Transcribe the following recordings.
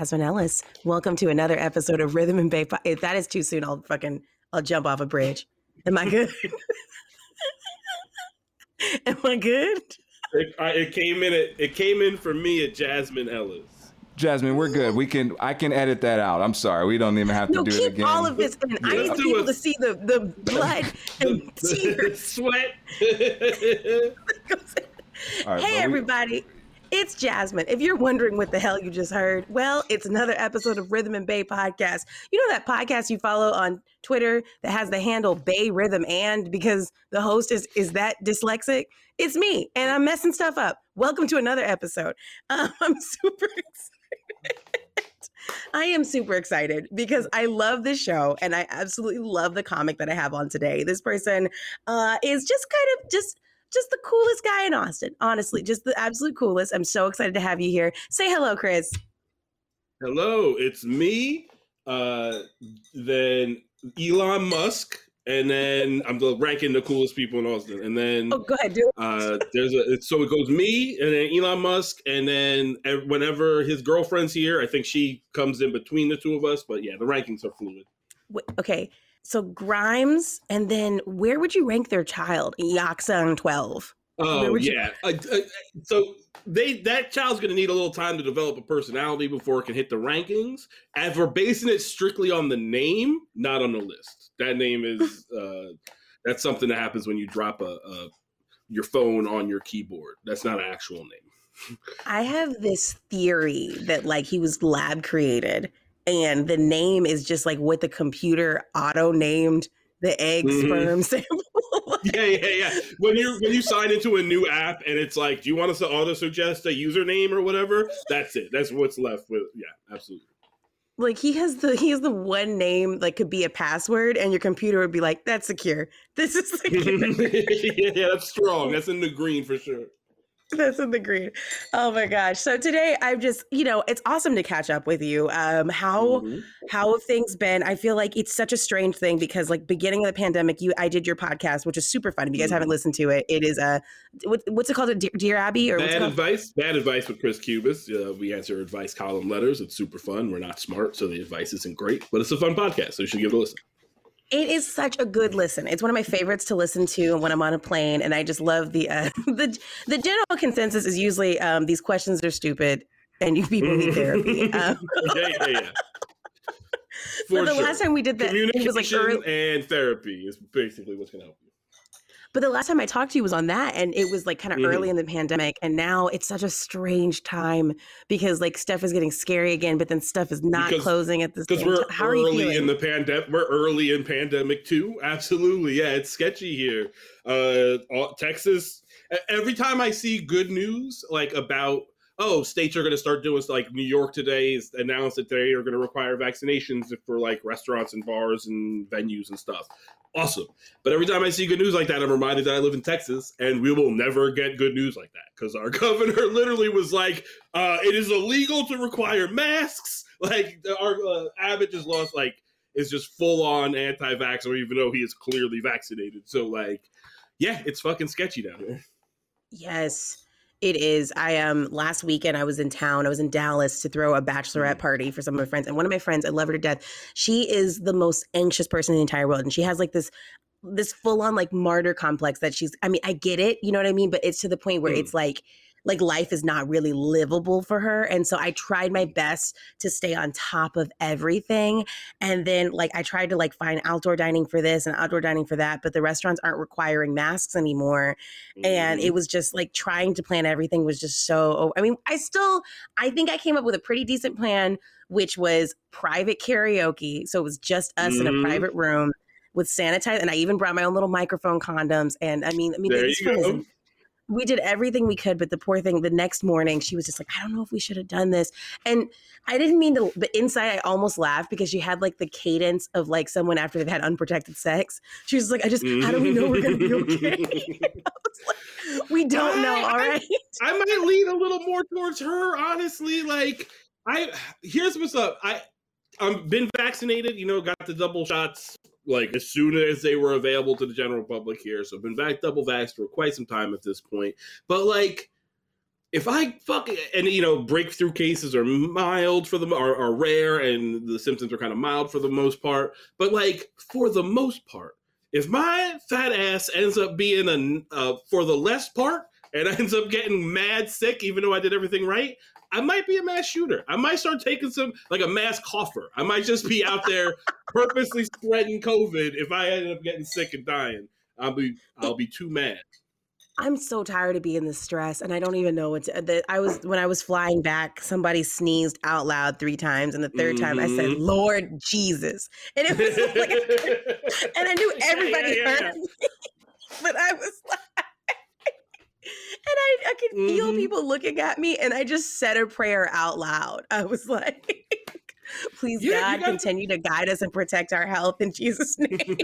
Jasmine Ellis. Welcome to another episode of Rhythm and Bay. If that is too soon, I'll fucking I'll jump off a bridge. Am I good? Am I good? It, I, it came in. It, it came in for me at Jasmine Ellis. Jasmine, we're good. We can. I can edit that out. I'm sorry. We don't even have to no, do keep it again. all of this in. I need people to see the the blood and the, tears. sweat. All right, hey, but we- everybody. It's Jasmine. If you're wondering what the hell you just heard, well, it's another episode of Rhythm and Bay podcast. You know that podcast you follow on Twitter that has the handle Bay Rhythm and because the host is is that dyslexic? It's me, and I'm messing stuff up. Welcome to another episode. Um, I'm super excited. I am super excited because I love this show and I absolutely love the comic that I have on today. This person uh, is just kind of just just the coolest guy in Austin. Honestly, just the absolute coolest. I'm so excited to have you here. Say hello, Chris. Hello, it's me. Uh, then Elon Musk, and then I'm the ranking the coolest people in Austin, and then Oh, go ahead, do it. uh, there's a so it goes me, and then Elon Musk, and then whenever his girlfriend's here, I think she comes in between the two of us. But yeah, the rankings are fluid. Wait, okay, so Grimes, and then where would you rank their child? Yaxang 12. Oh would you- yeah. Uh, uh, so they that child's going to need a little time to develop a personality before it can hit the rankings. As we're basing it strictly on the name, not on the list. That name is uh, that's something that happens when you drop a, a your phone on your keyboard. That's not an actual name. I have this theory that like he was lab created and the name is just like what the computer auto named the egg Mhm. sperm sample. Yeah, yeah, yeah. When you when you sign into a new app and it's like, do you want us to auto suggest a username or whatever? That's it. That's what's left with. Yeah, absolutely. like he has the he has the one name like could be a password and your computer would be like that's secure. This is secure. yeah, that's strong. That's in the green for sure. That's in the green. Oh my gosh. So today I'm just, you know, it's awesome to catch up with you. Um, how Mhm. how have things been? I feel like it's such a strange thing because like beginning of the pandemic, you I did your podcast, which is super fun. If you guys haven't Mhm. listened to it, it is a what, what's it called? A Dear, Dear Abby or what's it Bad advice. Bad advice with Chris Cubis. Uh, we answer advice column letters. It's super fun. We're not smart, so the advice isn't great, but it's a fun podcast, so you should give it a listen. It is such a good listen. It's one of my favorites to listen to when I'm on a plane, and I just love the uh, the the general consensus is usually um, these questions are stupid and you people need therapy. Um, yeah, yeah, yeah. For the sure. last time we did that, it was like Communication early, and therapy is basically what's going to help you. But the last time I talked to you was on that, and it was like kind of Mhm. early in the pandemic, and now it's such a strange time because like stuff is getting scary again, but then stuff is not Because- closing at the Because we're. How are you early in the pandemic. We're early in pandemic too. Absolutely, yeah. It's sketchy here. Uh, all- Texas. Every time I see good news, like about oh, states are going to start doing like New York today is announced that they are going to require vaccinations for like restaurants and bars and venues and stuff. Awesome. But every time I see good news like that, I'm reminded that I live in Texas and we will never get good news like that because our governor literally was like, uh, it is illegal to require masks. Like our uh, Abbott just lost like is just full on anti vaxxer, even though he is clearly vaccinated. So like, yeah, it's fucking sketchy down here. Yes, it is. I um last weekend I was in town. I was in Dallas to throw a bachelorette party for some of my friends. And one of my friends, I love her to death. She is the most anxious person in the entire world. And she has like this this full on like martyr complex that she's I mean, I get it, you know what I mean? But it's to the point where Mm. it's like like life is not really livable for her. And so I tried my best to stay on top of everything. And then like I tried to like find outdoor dining for this and outdoor dining for that, but the restaurants aren't requiring masks anymore and Mm-hmm. it was just like trying to plan everything was just so i mean i still i think i came up with a pretty decent plan which was private karaoke so it was just us in a Mhm. private room with sanitize and i even brought my own little microphone condoms and i mean i mean there you one is- go. We did everything we could but the poor thing the next morning she was just like i don't know if we should have done this and i didn't mean to but inside i almost laughed because she had like the cadence of like someone after they've had unprotected sex she was like i just how do we know we're gonna be okay I like, we don't know I- all I- right I might lean a little more towards her, honestly. Like, I here's what's up. I I'm been vaccinated. You know, got the double shots like as soon as they were available to the general public here. So I've been back double vaxxed for quite some time at this point. But like, if I fuck and you know breakthrough cases are mild for the are, are rare and the symptoms are kind of mild for the most part, but like for the most part, if my fat ass ends up being a uh, for the less part and ends up getting mad sick, even though I did everything right, I might be a mass shooter. I might start taking some like a mass cougher. I might just be out there purposely spreading COVID if I end up getting sick and dying. I'll be I'll be too mad. I'm so tired of being the stress, and I don't even know what to. The, I was when I was flying back, somebody sneezed out loud three times, and the 3rd mm-hmm. time I said, mm-hmm. "Lord Jesus," and it was like, and I knew everybody yeah, yeah, yeah, heard me, but I was like, I, I could mm-hmm. feel people looking at me, and I just said a prayer out loud. I was like. Please, yeah, God, continue to guide us and protect our health in Jesus' name. and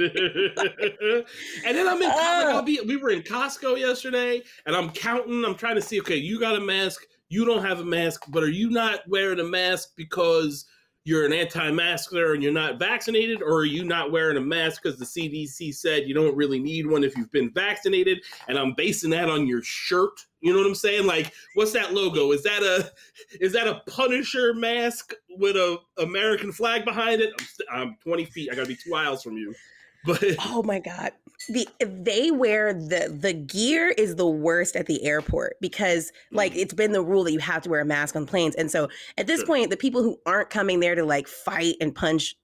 then I'm in. Oh. I'll be. We were in Costco yesterday, and I'm counting. I'm trying to see. Okay, you got a mask. You don't have a mask, but are you not wearing a mask because you're an anti-masker and you're not vaccinated, or are you not wearing a mask because the CDC said you don't really need one if you've been vaccinated? And I'm basing that on your shirt. You know what I'm saying? Like, what's that logo? Is that a is that a Punisher mask with a American flag behind it? I'm, I'm 20 feet. I gotta be two aisles from you. But oh my god, the they wear the the gear is the worst at the airport because like mm. it's been the rule that you have to wear a mask on planes, and so at this point, the people who aren't coming there to like fight and punch,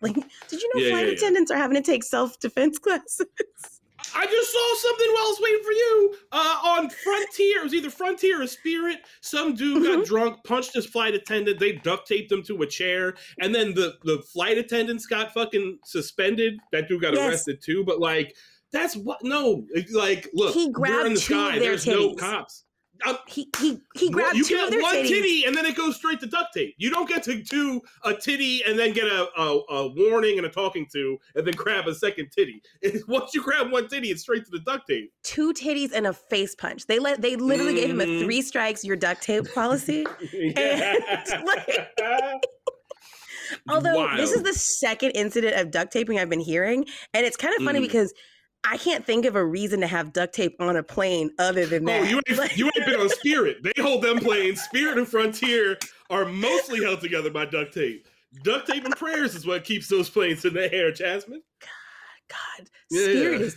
like, did you know yeah, flight yeah, attendants yeah. are having to take self defense classes? I just saw something while I was waiting for you uh, on Frontier. It was either Frontier or Spirit. Some dude mm-hmm. got drunk, punched his flight attendant. They duct taped him to a chair, and then the the flight attendants got fucking suspended. That dude got yes. arrested too. But like, that's what? No, like, look, he grabbed in the sky. There's titties. no cops. I'm, he he he grabbed you two get one titties. titty and then it goes straight to duct tape. You don't get to do a titty and then get a, a, a warning and a talking to and then grab a second titty. once you grab one titty, it's straight to the duct tape. Two titties and a face punch. They let they literally mm-hmm. gave him a mm-hmm. three strikes your duct tape policy. like, although Wild. this is the second incident of duct taping I've been hearing, and it's kind of funny mm. because I can't think of a reason to have duct tape on a plane other than that. Oh, you ain't, you ain't been on Spirit. They hold them planes. Spirit and Frontier are mostly held together by duct tape. Duct tape and prayers is what keeps those planes in the air, Jasmine. God, God. Spirit yeah. is.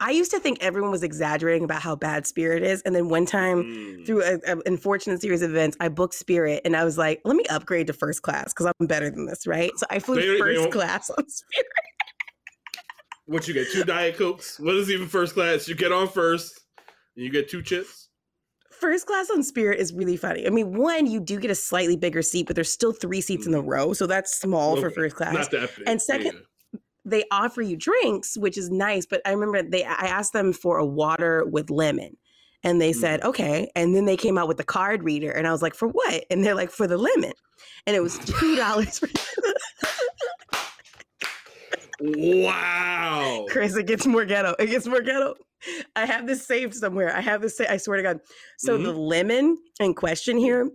I used to think everyone was exaggerating about how bad Spirit is. And then one time, mm. through an unfortunate series of events, I booked Spirit and I was like, let me upgrade to first class because I'm better than this, right? So I flew they, first they class on Spirit. What you get? Two Diet Cokes? What is even first class? You get on first, and you get two chips. First class on Spirit is really funny. I mean, one, you do get a slightly bigger seat, but there's still three seats in the mm. row, so that's small okay. for first class. Not that big. And second, yeah. they offer you drinks, which is nice. But I remember they I asked them for a water with lemon. And they said, mm. okay. And then they came out with the card reader. And I was like, for what? And they're like, for the lemon. And it was $2 for Wow. Chris, it gets more ghetto. It gets more ghetto. I have this saved somewhere. I have this, I swear to God. So mm-hmm. the lemon in question here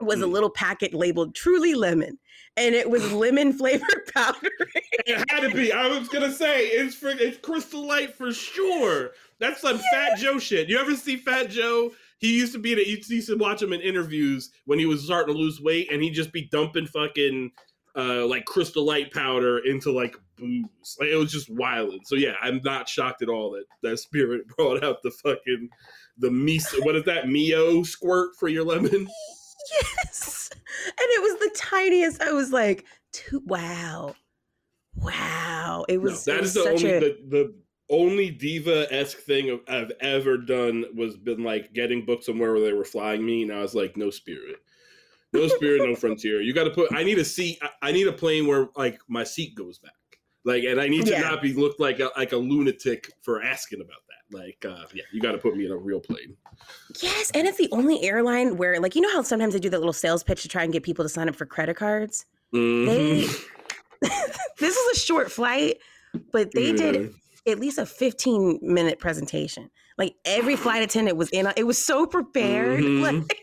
was mm. a little packet labeled truly lemon and it was lemon flavored powder it had to be i was gonna say it's for it's crystal light for sure that's some yeah. fat joe shit you ever see fat joe he used to be that you used to watch him in interviews when he was starting to lose weight and he'd just be dumping fucking uh, like crystal light powder into like booze. Like it was just wild. So yeah, I'm not shocked at all that that spirit brought out the fucking the miso. What is that mio squirt for your lemon? Yes, and it was the tiniest. I was like, wow, wow. It was. No, that it is was the only a... the, the only diva esque thing I've ever done was been like getting booked somewhere where they were flying me, and I was like, no spirit. No spirit, no frontier. You got to put. I need a seat. I need a plane where like my seat goes back. Like, and I need to yeah. not be looked like a, like a lunatic for asking about that. Like, uh, yeah, you got to put me in a real plane. Yes, and it's the only airline where, like, you know how sometimes they do that little sales pitch to try and get people to sign up for credit cards. Mm-hmm. They, this is a short flight, but they yeah. did at least a 15 minute presentation. Like every flight attendant was in. It was so prepared. Mm-hmm. Like,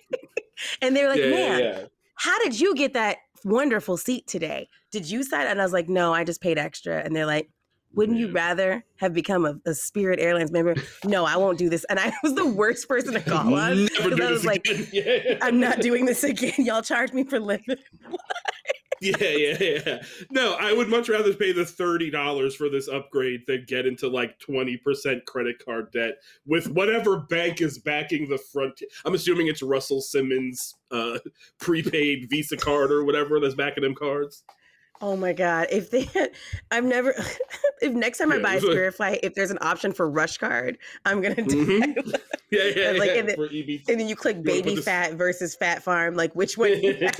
and they're like, yeah, man, how did you get that wonderful seat today? Did you sign? And I was like, no, I just paid extra. And they're like, Wouldn't you rather have become a, a Spirit Airlines member? No, I won't do this. And I was the worst person to call on. Never I this was like, again. yeah. I'm not doing this again. Y'all charge me for living. Yeah, yeah, yeah. No, I would much rather pay the thirty dollars for this upgrade than get into like twenty percent credit card debt with whatever bank is backing the front. I'm assuming it's Russell Simmons' uh, prepaid Visa card or whatever that's backing them cards. Oh my god! If they, I've never. If next time I buy a it was like- Spirit flight, if there's an option for Rush Card, I'm gonna do Mhm. Yeah, yeah, And, like, yeah. and the- for EBT. And then you click You Baby this- Phat versus Phat Farm. Like which one? yeah,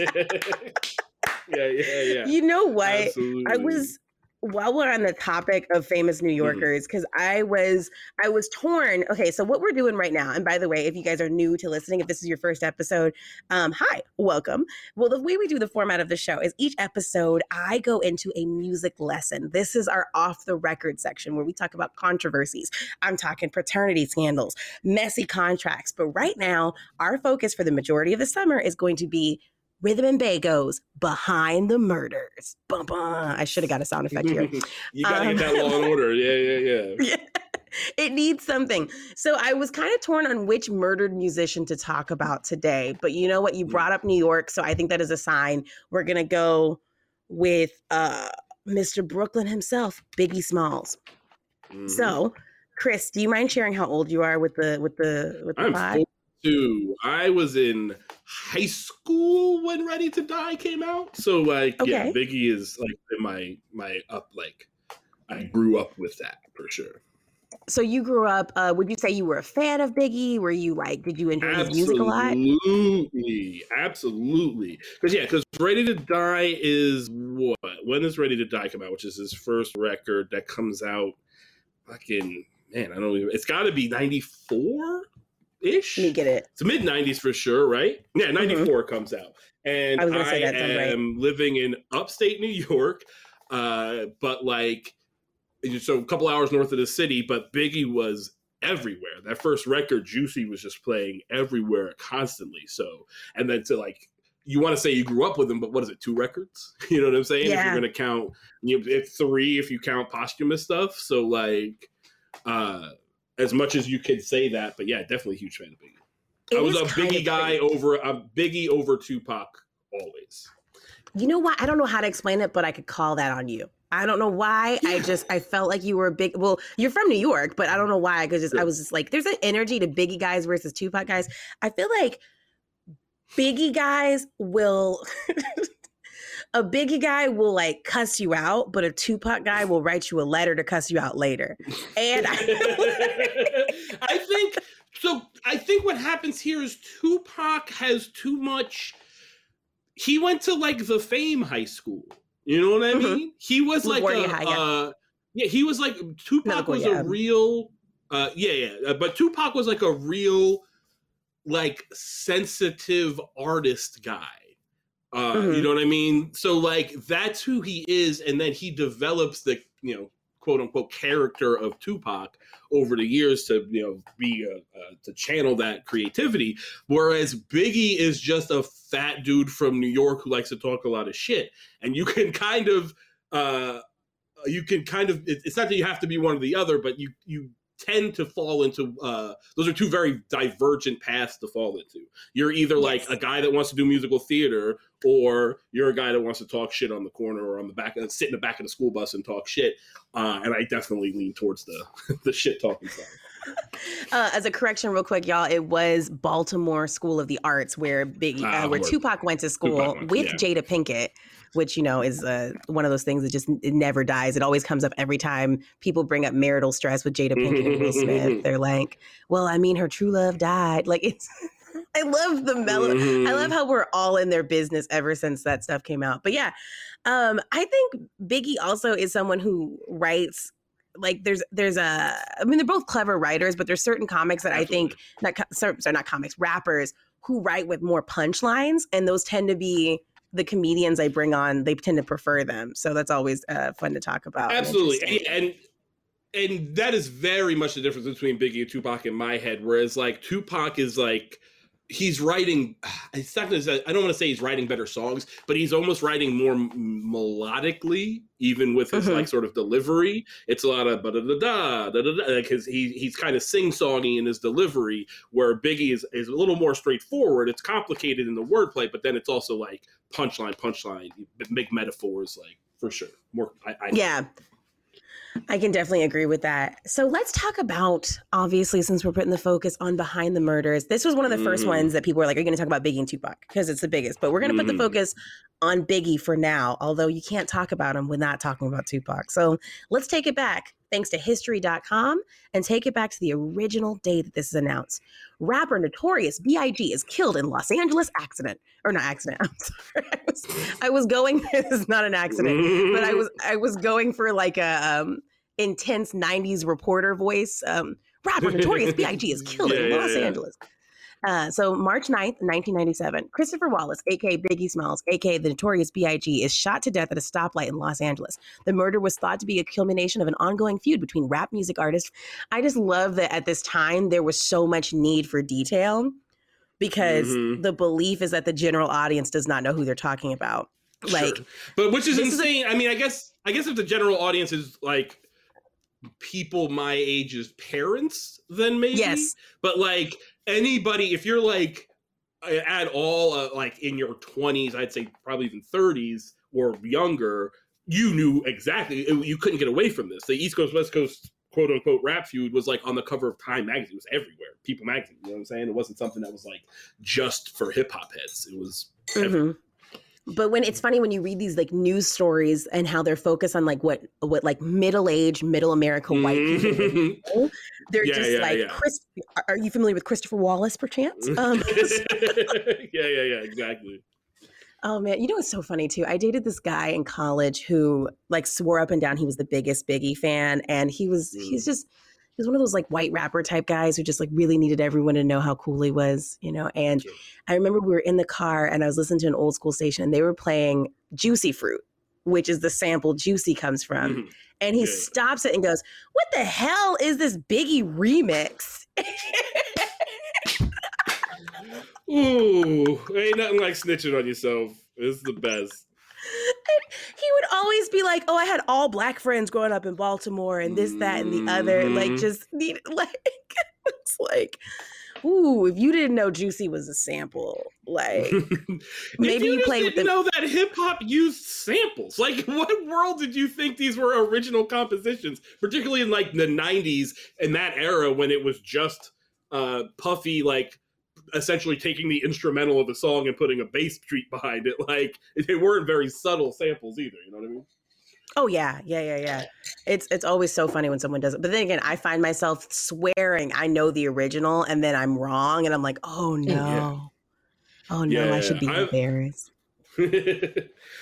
yeah, yeah. You know what? Absolutely. I was while we're on the topic of famous New Mm-hmm. Yorkers, because I was I was torn. Okay, so what we're doing right now, and by the way, if you guys are new to listening, if this is your first episode, um, hi, welcome. Well, the way we do the format of the show is each episode I go into a music lesson. This is our off the record section where we talk about controversies. I'm talking paternity scandals, messy contracts. But right now, our focus for the majority of the summer is going to be Rhythm and Bay goes behind the murders. Bum, bum. I should have got a sound effect here. you gotta Um, get that law and order. Yeah, yeah, yeah. Yeah. It needs something. So I was kind of torn on which murdered musician to talk about today. But you know what? You Mm. brought up New York. So I think that is a sign. We're going to go with uh, Mr. Brooklyn himself, Biggie Smalls. Mhm. So, Chris, do you mind sharing how old you are with the with the with the I'm pod? 42. I was in high school when Ready to Die came out. So like yeah, Biggie is like in my my up like I grew up with that for sure. So you grew up. Uh, would you say you were a fan of Biggie? Were you like? Did you enjoy his music a lot? Absolutely, absolutely. Because yeah, because Ready to Die is what? When does Ready to Die come out? Which is his first record that comes out. Fucking man, I don't even. It's got to be ninety four ish. Me get it. It's mid '90s for sure, right? Yeah, '94 comes out, and Mm-hmm. I I, sounds right. am living in upstate New York, uh, but like, so a couple hours north of the city. But Biggie was everywhere. That first record, Juicy, was just playing everywhere constantly. So, and then to like. You want to say you grew up with him, but what is it? Two records? You know what I'm saying? If you're gonna count, you if three if you count posthumous stuff. So like, uh, as much as you could say that, but yeah, definitely a huge fan of Biggie. It I was a Biggie guy crazy. over a Biggie over Tupac always. You know what? I don't know how to explain it, but I could call that on you. I don't know why. I just I felt like you were a big. Well, you're from New York, but I don't know why. Because just I was just like, there's an energy to Biggie guys versus Tupac guys. I feel like Biggie guys will. A Biggie guy will like cuss you out, but a Tupac guy will write you a letter to cuss you out later. And I, I think so. I think what happens here is Tupac has too much. He went to like the Fame High School. You know what I Mhm. mean? He was like a, High, yeah. uh, yeah. He was like Tupac was LaGuardia. a real, uh, yeah, yeah. uh, But Tupac was like a real, like sensitive artist guy. Uh, You Mhm. know what I mean? So like that's who he is, and then he develops the you know quote unquote character of Tupac over the years to you know be uh, uh, to channel that creativity. Whereas Biggie is just a fat dude from New York who likes to talk a lot of shit, and you can kind of uh, you can kind of it, it's not that you have to be one or the other, but you you tend to fall into uh, those are two very divergent paths to fall into. You're either like a guy that wants to do musical theater, or you're a guy that wants to talk shit on the corner or on the back, sit in the back of the school bus and talk shit. Uh, and I definitely lean towards the the shit talking side. uh, as a correction, real quick, y'all, it was Baltimore School of the Arts where Biggie, Ah, uh, where. Tupac went to school Tupac with yeah. Jada Pinkett, which you know is uh, one of those things that just it never dies. It always comes up every time people bring up marital stress with Jada Pinkett and Will Smith. They're like, "Well, I mean, her true love died." Like it's. I love the mellow. I Mhm. love how we're all in their business ever since that stuff came out. But yeah, um, I think Biggie also is someone who writes like there's there's a I mean they're both clever writers, but there's certain comics that I think not sorry, not comics rappers who write with more punchlines, and those tend to be the comedians I bring on. They tend to prefer them, so that's always uh, fun to talk about. absolutely interesting. and and that is very much the difference between biggie and tupac in my head whereas like tupac is like he's writing it's not gonna say, i don't want to say he's writing better songs but he's almost writing more m- melodically even with his Mhm. like sort of delivery it's a lot of da da da da da because he he's kind of sing-songy in his delivery where biggie is, is a little more straightforward it's complicated in the wordplay but then it's also like punchline punchline make metaphors like for sure more i, I Yeah. I can definitely agree with that. So let's talk about obviously since we're putting the focus on behind the murders. This was one of the first Mhm. ones that people were like, "Are you going to talk about Biggie and Tupac?" Because it's the biggest. But we're going to put the Mhm. focus on Biggie for now. Although you can't talk about him without talking about Tupac. So let's take it back, thanks to History.com, and take it back to the original day that this is announced. Rapper Notorious B.I.G. is killed in Los Angeles accident or not accident. I'm sorry. I was, I was going. This is not an accident but I was I was going for like a um, intense '90s reporter voice. Um, rapper Notorious B.I.G. is killed in Los yeah, yeah. Angeles. Uh, so March 9th, 1997, Christopher Wallace, aka Biggie Smalls, aka the Notorious B.I.G., is shot to death at a stoplight in Los Angeles. The murder was thought to be a culmination of an ongoing feud between rap music artists. I just love that at this time there was so much need for detail because Mhm. the belief is that the general audience does not know who they're talking about. Like, Sure. but which is this is a- insane. I mean, I guess I guess if the general audience is like people my age's parents, then maybe. yes, But like anybody, if you're like at all uh, like in your 20s, I'd say probably even 30s or younger, you knew exactly. you couldn't get away from this. The East Coast West Coast quote unquote rap feud was like on the cover of Time magazine. It was everywhere. People magazine. You know what I'm saying? It wasn't something that was like just for hip hop heads. It was. Mhm. But when it's funny when you read these like news stories and how they're focused on like what what like middle aged middle America white people, know, they're Yeah, just yeah, like yeah. Chris. are- you familiar with Christopher Wallace, perchance? Um, yeah, yeah, yeah, exactly. oh man, you know what's so funny too? I dated this guy in college who like swore up and down he was the biggest Biggie fan, and he was he's Mm. Just he's one of those like white rapper type guys who just like really needed everyone to know how cool he was, you know. And I remember we were in the car and I was listening to an old school station and they were playing Juicy Fruit, which is the sample Juicy comes from. Mhm. And he Yeah. stops it and goes, What the hell is this Biggie remix? Ooh, ain't nothing like snitching on yourself. It's the best. He would always be like, "Oh, I had all black friends growing up in Baltimore, and this, that, and the other." Like, Mhm. just need like it's like, ooh, if you didn't know Juicy was a sample, like maybe you just play with didn't the- know that hip hop used samples. Like, what world did you think these were original compositions? Particularly in like the '90s and that era when it was just uh, Puffy, like essentially taking the instrumental of the song and putting a bass beat behind it. Like, they weren't very subtle samples either. You know what I mean? oh yeah, yeah, yeah, yeah. It's it's always so funny when someone does it. But then again, I find myself swearing I know the original, and then I'm wrong, and I'm like, oh no, yeah. oh no, I should be I've- embarrassed.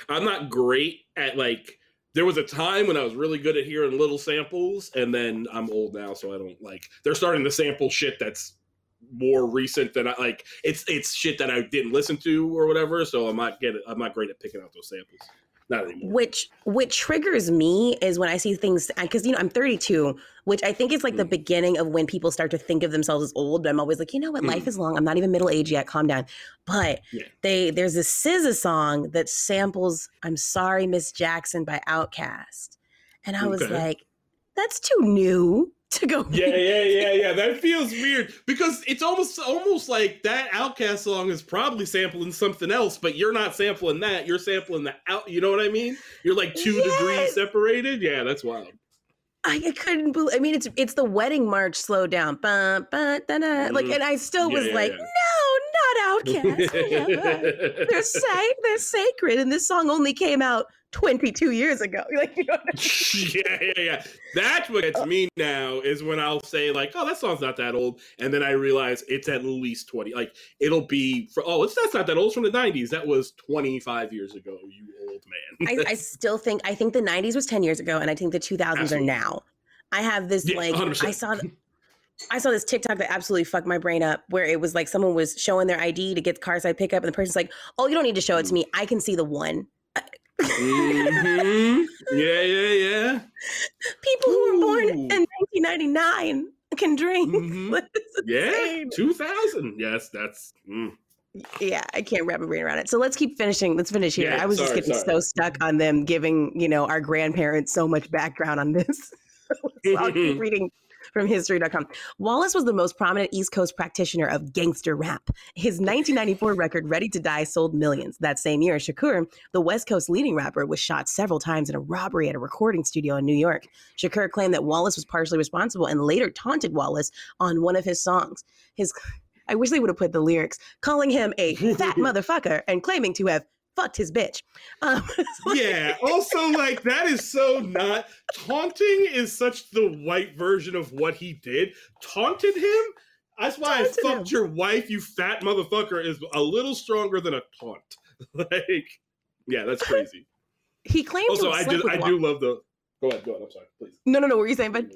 I'm not great at like. There was a time when I was really good at hearing little samples, and then I'm old now, so I don't like. They're starting to sample shit that's more recent than I like. It's it's shit that I didn't listen to or whatever. So I'm not get. I'm not great at picking out those samples. Not anymore. which what triggers me is when i see things because you know i'm 32 which i think is like the Mm. beginning of when people start to think of themselves as old but i'm always like you know what life Mm. is long i'm not even middle age yet calm down but Yeah. they there's a SZA song that samples i'm sorry miss jackson by OutKast and i was like that's too new to go Yeah, yeah, yeah, yeah. That feels weird because it's almost almost like that OutKast song is probably sampling something else, but you're not sampling that. You're sampling the out. You know what I mean? You're like two Yes. degrees separated. Yeah, that's wild. I, I couldn't believe. I mean, it's it's the wedding march slow down, ba, da, da. like, mm-hmm. and I still Yeah, was yeah, like, yeah. no, not OutKast. They're sa- they're sacred, and this song only came out 22 years ago. Like, you know, what I mean? yeah, yeah, yeah. That's what gets uh, me now is when I'll say like, "Oh, that song's not that old," and then I realize it's at least twenty. Like it'll be for oh, it's that's not that old. It's from the '90s. That was 25 years ago. You old man. I, I still think I think the 90s was 10 years ago, and I think the 2000s are now. I have this Yeah, like 100%. I saw. th- I saw this TikTok that absolutely fucked my brain up where it was like someone was showing their ID to get car side pickup, and the person's like, Oh, you don't need to show it to mm. me. I can see the one. Mhm. Yeah, yeah, yeah. People who were born in 1999 American Dream. Mhm. Yeah, two thousand. Yes, that's. Mm. yeah, I can't wrap my brain around it. So let's keep finishing. Let's finish here. Yeah, I was just getting sorry. so stuck on them giving, you know, our grandparents so much background on this. so I'll keep reading from history.com. Wallace was the most prominent East Coast practitioner of gangster rap. His 1994 record, Ready to Die, sold millions. That same year, Shakur, the West Coast leading rapper, was shot several times in a robbery at a recording studio in New York. Shakur claimed that Wallace was partially responsible and later taunted Wallace on one of his songs. His I wish they would have put the lyrics, calling him a fat motherfucker and claiming to have fucked his bitch. Um, yeah. Also, like that is so not taunting. Is such the white version of what he did. Taunted him. That's why Taunted I fucked him. your wife, you fat motherfucker. Is a little stronger than a taunt. like, yeah, that's crazy. he claimed also, I do. with I do love the. Go ahead. Go ahead. I'm sorry. Please. No, no, no. What were you saying? But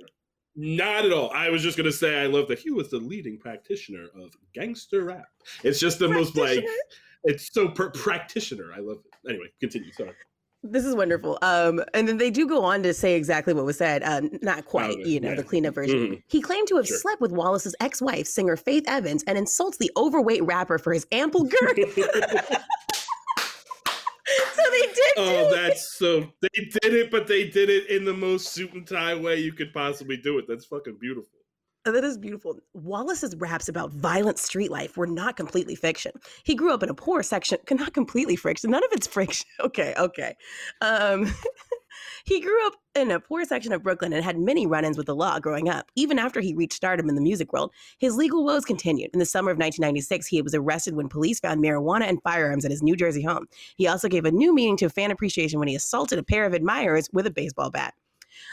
Not at all. I was just gonna say I love that he was the leading practitioner of gangster rap. It's just the most like? It's so per- practitioner. I love it. Anyway, continue. Sorry. This is wonderful. Um, and then they do go on to say exactly what was said. Uh, not quite, Okay, you know, yeah. the cleanup version. Mhm. He claimed to have Sure. slept with Wallace's ex-wife, singer Faith Evans, and insults the overweight rapper for his ample girth. so they did. oh, that's so they did it, but they did it in the most suit and tie way you could possibly do it. That's fucking beautiful. That is beautiful. Wallace's raps about violent street life were not completely fiction. He grew up in a poor section, not completely friction. None of it's friction. Okay, okay. Um, he grew up in a poor section of Brooklyn and had many run-ins with the law growing up. Even after he reached stardom in the music world, his legal woes continued. In the summer of 1996, he was arrested when police found marijuana and firearms at his New Jersey home. He also gave a new meaning to fan appreciation when he assaulted a pair of admirers with a baseball bat.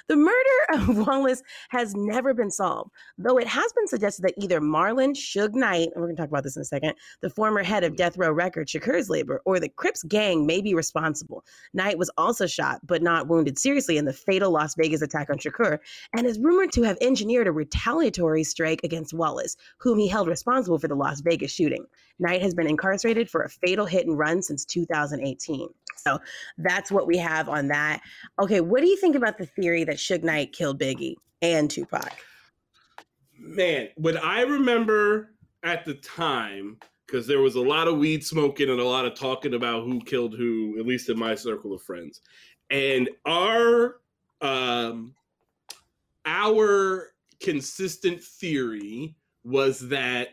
The murder of Wallace has never been solved, though it has been suggested that either Marlon Suge Knight, and we're going to talk about this in a second, the former head of mm-hmm. Death Row Records, Shakur's labor, or the Crips gang may be responsible. Knight was also shot, but not wounded seriously in the fatal Las Vegas attack on Shakur, and is rumored to have engineered a retaliatory strike against Wallace, whom he held responsible for the Las Vegas shooting. Knight has been incarcerated for a fatal hit and run since 2018. So that's what we have on that. Okay, what do you think about the theory that Suge Knight killed Biggie and Tupac? Man, what I remember at the time, because there was a lot of weed smoking and a lot of talking about who killed who, at least in my circle of friends. And our um our consistent theory was that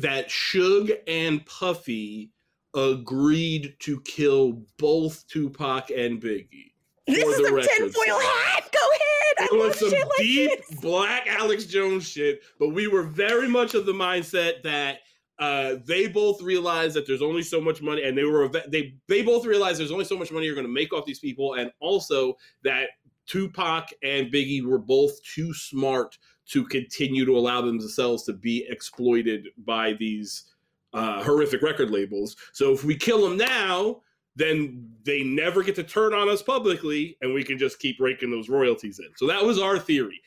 that Suge and Puffy agreed to kill both Tupac and Biggie. This for is the some tinfoil hat. Go ahead. I It love was some like deep this. black Alex Jones shit, but we were very much of the mindset that uh, they both realized that there's only so much money, and they were they they both realized there's only so much money you're going to make off these people, and also that Tupac and Biggie were both too smart to continue to allow themselves to be exploited by these uh, horrific record labels. So if we kill them now, then they never get to turn on us publicly, and we can just keep raking those royalties in. So that was our theory.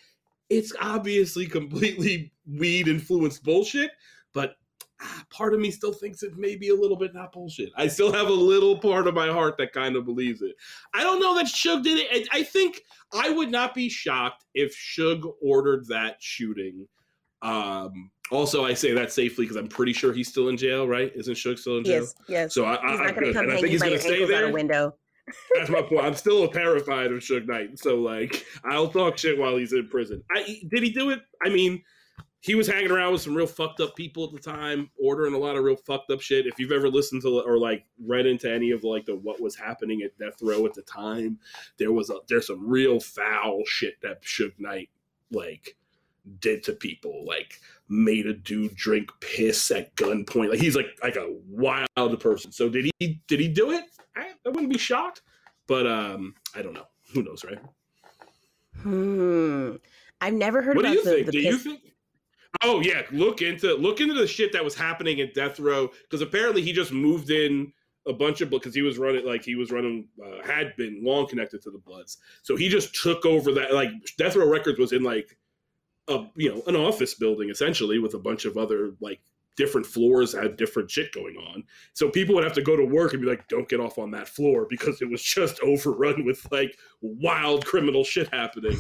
It's obviously completely weed influenced bullshit, but part of me still thinks it may be a little bit not bullshit. I still have a little part of my heart that kind of believes it. I don't know that Suge did it. I I think I would not be shocked if Suge ordered that shooting. Um, also, I say that safely because I'm pretty sure he's still in jail, right? Isn't Suge still in jail? Yes, yes. So I, I, to good. come and I think he's going to stay ankles out a there. window. That's my point. I'm still terrified of Suge Knight. So like, I'll talk shit while he's in prison. I did he do it? I mean, he was hanging around with some real fucked up people at the time, ordering a lot of real fucked up shit. If you've ever listened to or like read into any of like the what was happening at death row at the time, there was a there's some real foul shit that Suge Knight like did to people, like made a dude drink piss at gunpoint. Like he's like like a wild person. So did he did he do it? I, I wouldn't be shocked, but um, I don't know. Who knows, right? Hmm. I've never heard What do about you the, think? the do you piss- think? Oh yeah, look into look into the shit that was happening in death row because apparently he just moved in a bunch of because he was running like he was running uh, had been long connected to the Bloods, so he just took over that like death row records was in like a you know an office building essentially with a bunch of other like different floors had different shit going on. So people would have to go to work and be like, "Don't get off on that floor," because it was just overrun with like wild criminal shit happening.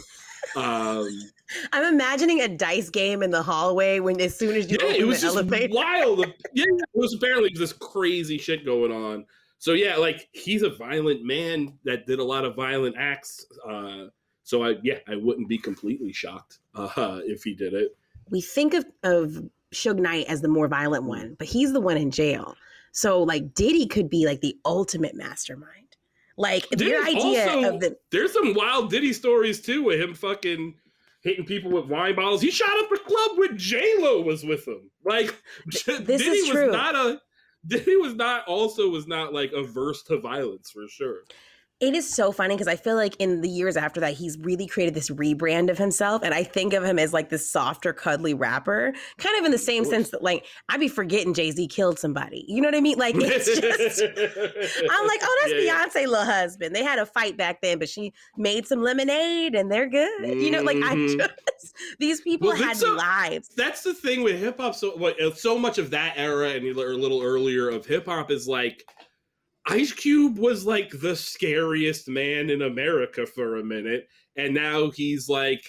Um, I'm imagining a dice game in the hallway when as soon as you yeah, open it was the just elevator. wild. Yeah, it was apparently this crazy shit going on. So yeah, like he's a violent man that did a lot of violent acts. Uh, so I yeah, I wouldn't be completely shocked uh, if he did it. we think of of Suge Knight as the more violent one, but he's the one in jail. So like Diddy could be like the ultimate mastermind. Like your Diddy's idea also- of the There's some wild Diddy stories too with him fucking hitting people with wine bottles. He shot up a club with J Lo was with him. Like This Diddy is was not a Diddy was not also was not like averse to violence for sure. It is so funny because I feel like in the years after that, he's really created this rebrand of himself. And I think of him as like this softer, cuddly rapper, kind of in the same sense that like I'd be forgetting Jay Z killed somebody. You know what I mean? Like it's just. I'm like, oh, that's Yeah, yeah. Little husband. They had a fight back then, but she made some lemonade and they're good. You know, like I Mhm. just these people Well, had so- lives. That's the thing with hip hop. So uh, So much of that era and a little earlier of hip hop is like. Ice Cube was like the scariest man in America for a minute, and now he's like,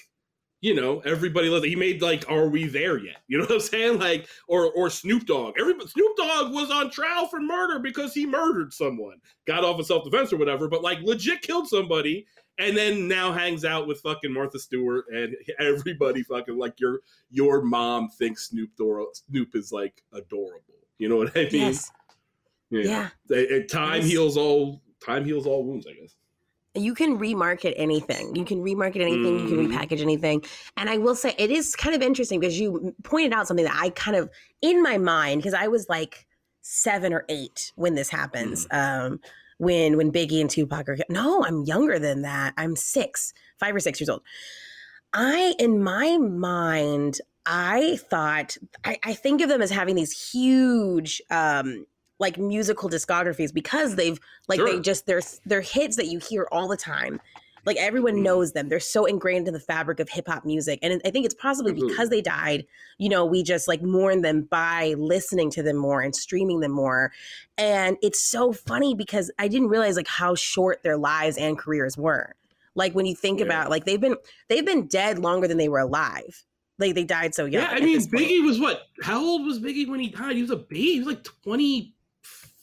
you know, everybody loves. He made like, "Are we there yet?" You know what I'm saying? Like, or or Snoop Dogg. Everybody, Snoop Dogg was on trial for murder because he murdered someone, got off of self defense or whatever, but like legit killed somebody, and then now hangs out with fucking Martha Stewart and everybody fucking like your your mom thinks Snoop Dor- Snoop is like adorable. You know what I mean? Yes. Yeah. Yeah. It- it- time Yes. heals all time heals all wounds, I guess. You can remarket anything. You can remarket anything. You can Mhm. repackage anything. And I will say it is kind of interesting because you pointed out something that I kind of in my mind because I was like seven or eight when this happens. Um, when when Biggie and Tupac are no, I'm younger than that. I'm six, five or six years old. I in my mind, I thought I, I think of them as having these huge um like musical discographies because they've like they just they're they're hits that you hear all the time. Like everyone Mhm. knows them. They're so ingrained in the fabric of hip hop music. And I think it's possibly Absolutely. because they died, you know, we just like mourn them by listening to them more and streaming them more. And it's so funny because I didn't realize like how short their lives and careers were. Like when you think Yeah. about like they've been they've been dead longer than they were alive. Like they died so young. Yeah, I mean. Biggie was what? How old was Biggie when he died? He was a baby. He was like twenty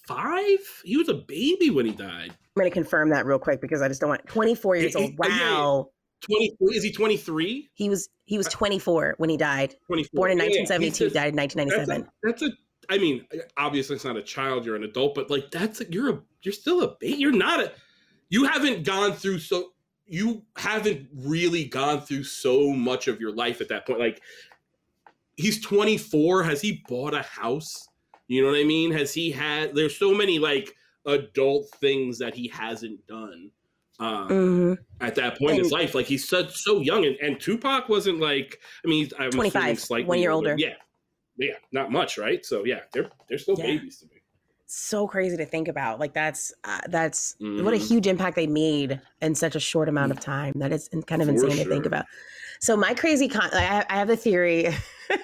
five. He was a baby when he died. I'm gonna confirm that real quick because I just don't want 24 years old. uh, yeah, yeah. Wow. Twenty is he twenty three? He was he Uh, was 24 when he died. Twenty four. Born in 1972, died in That's 1997. a, that's a. I mean, obviously it's not a child. You're an adult, but like that's a, you're a you're still a baby. You're not a. You haven't gone through so. You haven't really gone through so much of your life at that point. Like he's 24. Has he bought a house? You know what I mean? Has he had? There's so many like adult things that he hasn't done. Um, Mhm. at that point in his life. Like he's such so young, and, and Tupac wasn't like. I mean, I'm 25, assuming slightly one year older. Yeah, yeah, not much, right? So yeah, they're they're still Yeah. babies to me. So crazy to think about. Like that's uh, that's what a Mhm. huge impact they made in such a short amount of time. That is kind of For insane to think about. So my crazy con- I have- I have a theory.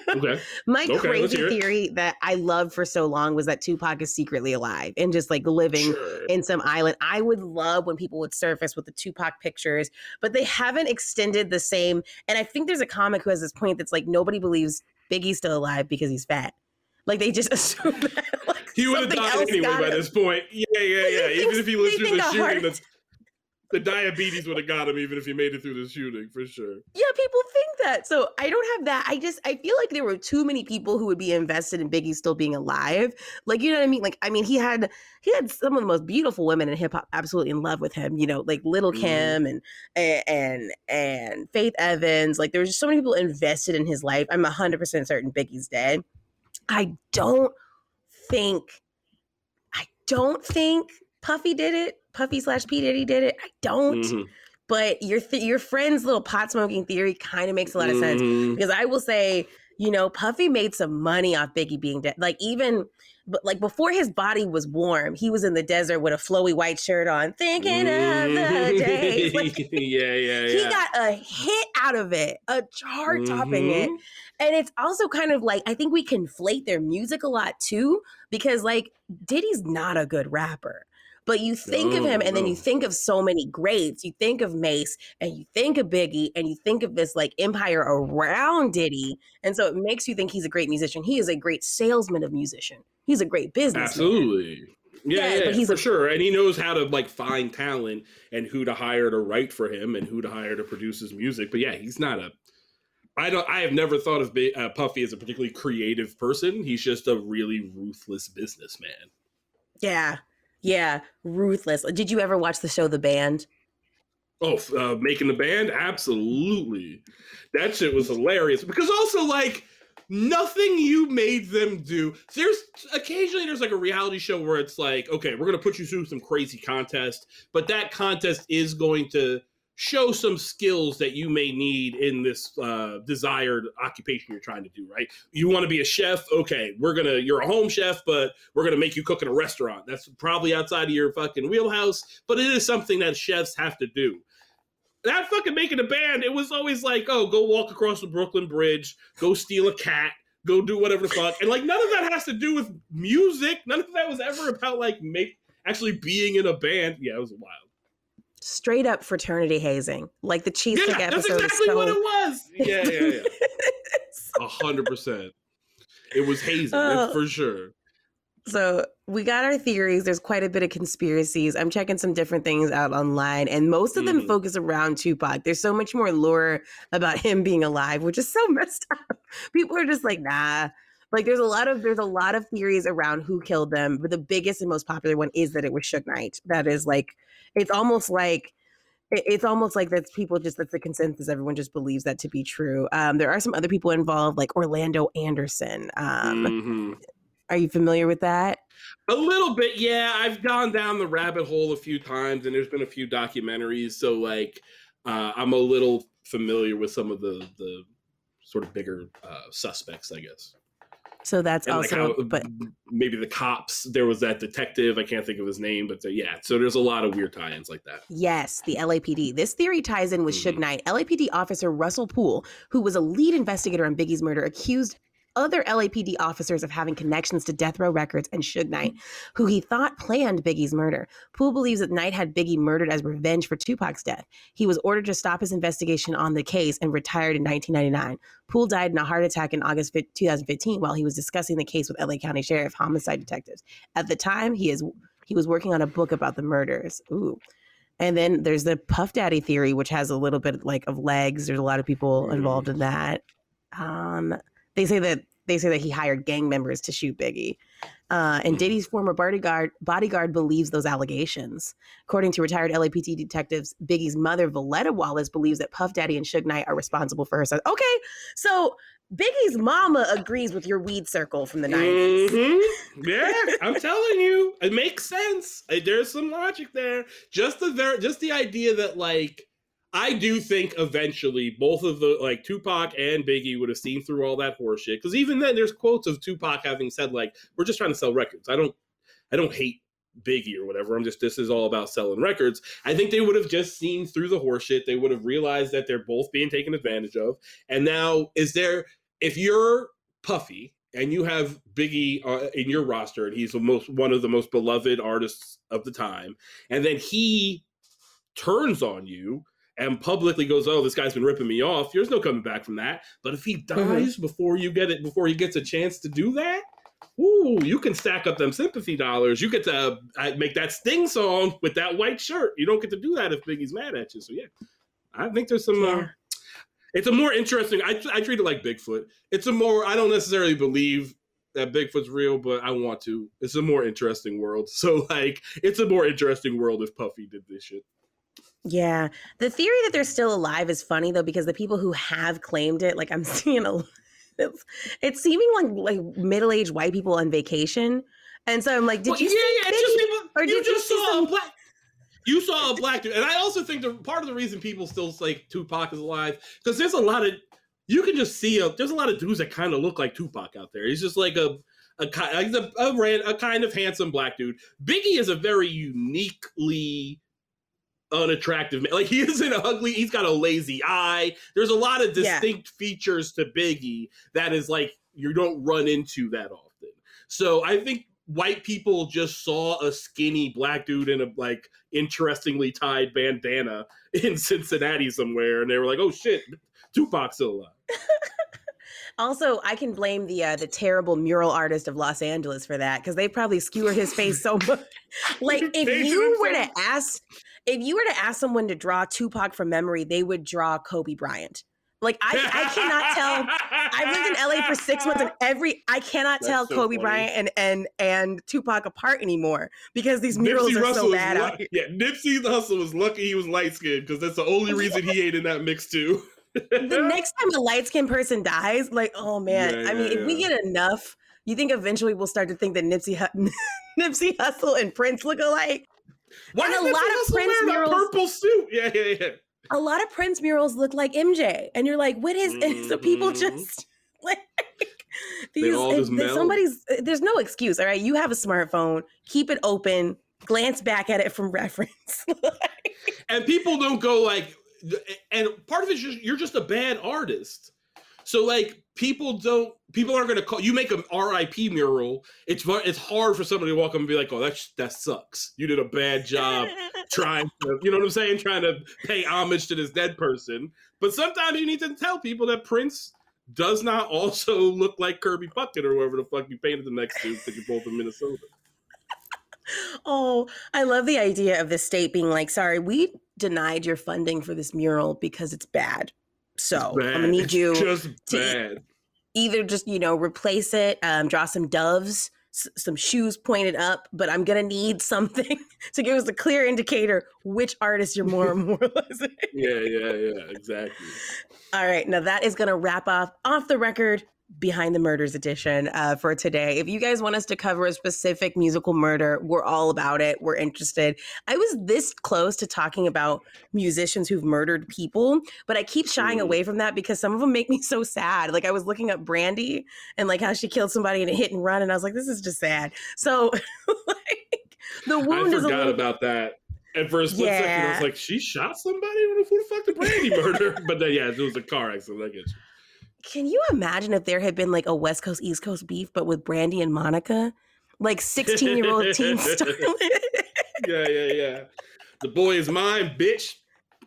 Okay, my Okay, crazy theory that I loved for so long was that Tupac is secretly alive and just like living sure. in some island. I would love when people would surface with the Tupac pictures, but they haven't extended the same. And I think there's a comic who has this point that's like nobody believes Biggie's still alive because he's fat. Like they just assume that like he would have died anyway by him. this point. Yeah, yeah, yeah. Even if he lived through the a heart- shooting, that's the diabetes would have got him. Even if he made it through the shooting, for sure. Yeah, people think that. So I don't have that. I just I feel like there were too many people who would be invested in Biggie still being alive. Like you know what I mean? Like I mean he had he had some of the most beautiful women in hip hop absolutely in love with him. You know, like Little Mhm. Kim and and and Faith Evans. Like there was just so many people invested in his life. I'm hundred percent certain Biggie's dead. I don't think I don't think Puffy did it. Puffy slash P Diddy did it. I don't Mhm. but your th- your friend's little pot smoking theory kind of makes a lot of sense Mhm. because I will say, you know, Puffy made some money off Biggie being dead. Like even, but like before his body was warm, he was in the desert with a flowy white shirt on, thinking of the days. Like, yeah, yeah, yeah. he got a hit out of it, a chart topping it. Mhm. And it's also kind of like I think we conflate their music a lot too, because like Diddy's not a good rapper. But you think No, of him and then you think of so many greats. You think of Mase and you think of Biggie and you think of this like empire around Diddy. And so it makes you think he's a great musician. He is a great salesman of musician. He's a great businessman. Absolutely. Yeah, Yeah, yeah, but he's for a- sure. And he knows how to like find talent and who to hire to write for him and who to hire to produce his music. But yeah, he's not a. I don't. I have never thought of uh, Puffy as a particularly creative person. He's just a really ruthless businessman. Yeah. Yeah. Ruthless. Did you ever watch the show The Band? Oh, uh, making the band, absolutely. That shit was hilarious because also like nothing you made them do. There's occasionally there's like a reality show where it's like, okay, we're gonna put you through some crazy contest, but that contest is going to show some skills that you may need in this uh, desired occupation you're trying to do. Right? You want to be a chef? Okay, we're gonna. You're a home chef, but we're gonna make you cook in a restaurant. That's probably outside of your fucking wheelhouse, but it is something that chefs have to do that fucking making a band, it was always like, oh, go walk across the Brooklyn Bridge, go steal a cat, go do whatever the fuck. And like none of that has to do with music. None of that was ever about like make actually being in a band. Yeah, it was wild. Straight up fraternity hazing. Like the cheesesteak Yeah, that's episode. is exactly so- what it was. Yeah, yeah, yeah. A hundred percent. It was hazing, Oh. that's for sure. So we got our theories. There's quite a bit of conspiracies. I'm checking some different things out online, and most of them Mhm. focus around Tupac. There's so much more lore about him being alive, which is so messed up. People are just like, nah. Like there's a lot of there's a lot of theories around who killed them, but the biggest and most popular one is that it was Suge Knight. That is like, it's almost like it's almost like that's people just that's the consensus. Everyone just believes that to be true. Um, there are some other people involved, like Orlando Anderson. Um, Mhm. Are you familiar with that? A little bit, yeah. I've gone down the rabbit hole a few times, and there's been a few documentaries, so like uh, I'm a little familiar with some of the the sort of bigger uh, suspects, I guess. So that's And like also, how but maybe the cops. There was that detective. I can't think of his name, but uh, yeah. So there's a lot of weird tie-ins like that. yes, the LAPD. This theory ties in with Suge Mhm. Knight. LAPD officer Russell Poole, who was a lead investigator on Biggie's murder, accused other LAPD officers of having connections to Death Row Records and Suge Knight, who he thought planned Biggie's murder. Poole believes that Knight had Biggie murdered as revenge for Tupac's death. He was ordered to stop his investigation on the case and retired in 1999. Poole died in a heart attack in August 2015 while he was discussing the case with LA County Sheriff homicide detectives. At the time, he is he was working on a book about the murders. Ooh. And then there's the Puff Daddy theory, which has a little bit like of legs. There's a lot of people involved in that. Um, they say that they say that he hired gang members to shoot Biggie. Uh, and Hmm. Diddy's former bodyguard bodyguard believes those allegations. According to retired LAPD detectives, Biggie's mother, Voletta Wallace, believes that Puff Daddy and Suge Knight are responsible for her son. Okay, so Biggie's mama agrees with your weed circle from the 90s. Mhm. Yeah, I'm telling you, it makes sense. There's some logic there. Just the ver- just the idea that like I do think eventually both of the like Tupac and Biggie would have seen through all that horseshit. Because even then, there's quotes of Tupac having said like, "We're just trying to sell records. I don't, I don't hate." Biggie or whatever. I'm just this is all about selling records. I think they would have just seen through the horseshit. They would have realized that they're both being taken advantage of. And now, is there if you're Puffy and you have Biggie uh, in your roster, and he's the most one of the most beloved artists of the time, and then he turns on you and publicly goes, "Oh, this guy's been ripping me off." There's no coming back from that. But if he dies before you get it, before he gets a chance to do that, ooh, you can stack up them sympathy dollars. You get to uh, make that Sting song with that white shirt. You don't get to do that if Biggie's mad at you. So yeah, I think there's some. Uh, it's a more interesting. I, I treat it like Bigfoot. It's a more. I don't necessarily believe that Bigfoot's real, but I want to. It's a more interesting world. So like, it's a more interesting world if Puffy did this shit. Yeah. The theory that they're still alive is funny though, because the people who have claimed it, like I'm seeing a it's, it's seeming like like middle-aged white people on vacation. And so I'm like, did Well, you yeah, see yeah, just people, or you did you just see saw some- a black. You saw a black dude, and I also think the part of the reason people still say Tupac is alive because there's a lot of you can just see a there's a lot of dudes that kind of look like Tupac out there. He's just like a a like a, a, a kind of handsome black dude. Biggie is a very uniquely unattractive man. Like he isn't ugly. He's got a lazy eye. There's a lot of Yeah. distinct features to Biggie that is like you don't run into that often. So I think white people just saw a skinny black dude in a like interestingly tied bandana in Cincinnati somewhere, and they were like, "Oh shit, Tupac's still alive." Also, I can blame the uh, the terrible mural artist of Los Angeles for that because they probably skewered his face so much. like, if you were to ask, if you were to ask someone to draw Tupac from memory, they would draw Kobe Bryant. Like, I, I cannot tell. I've lived in LA for six months, and every I cannot That's tell so Kobe funny. Bryant and and and Tupac apart anymore because these murals Nipsey are Russell so bad lu- out here. Yeah, Nipsey Hussle was lucky he was light skinned because that's the only reason he ain't in that mix too. the next time a light skinned person dies, like, oh man, Yeah, I mean, yeah, if we get enough, you think eventually we'll start to think that Nipsey Hu- Nipsey Hussle and Prince look alike? Why And a lot of Prince murals- a purple suit? Yeah, yeah, yeah. A lot of Prince murals look like MJ, and you're like, what is? And so people Mhm. just like these. all just if somebody's there's no excuse. All right, you have a smartphone, keep it open, glance back at it from reference. and people don't go like and part of it's just you're just a bad artist so like people don't people aren't going to call you make an rip mural it's it's hard for somebody to walk up and be like oh that that sucks. You did a bad job trying to you know what i'm saying? Trying to pay homage to this dead person. But sometimes you need to tell people that prince does not also look like kirby puckett or whoever the fuck you painted them next to because you're both in minnesota. Oh, I love the idea of the state being like, sorry, we denied your funding for this mural because it's bad. So I'm gonna need you just to- bad. either just, you know, replace it, um, draw some doves, s- some shoes pointed up, but I'm gonna need something to give us a clear indicator which artist you're more memorializing. yeah yeah yeah exactly. All right, now that is to wrap off off the record behind the murders edition uh, for today. If you guys want us to cover a specific musical murder, we're all about it. We're interested. I was this close to talking about musicians who've murdered people, but I keep shying Mm. away from that because some of them make me so sad. Like I was looking up Brandy and like how she killed somebody in a hit and run, and I was like, this is just sad. So like the I wound is a forgot about that. And for a split second, I was like, she shot somebody? Who the- who the fuck did Brandy murder? but then, yeah, it was a car accident. I get you. Can you imagine if there had been like a West Coast East Coast beef, but with Brandy and Monica, like sixteen year old teen star? Yeah, yeah, yeah. The boy is mine, bitch.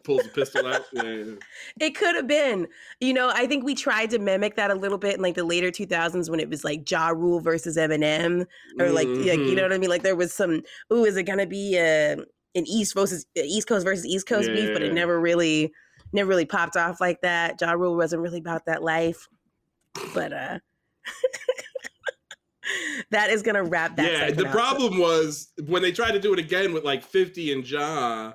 Pulls a pistol out. Yeah, yeah. it could have been. You know, I think we tried to mimic that a little bit in like the later two thousands when it was like Ja Rule versus Eminem, or like like you know what I mean. Like there was some. Ooh, is it gonna be uh, an East versus East Coast versus East Coast beef? But it Yeah. never really, never really popped off like that. Ja Rule wasn't really about that life, but uh. that is gonna wrap that. yeah, the problem was when they tried to do it again with like 50 and Ja,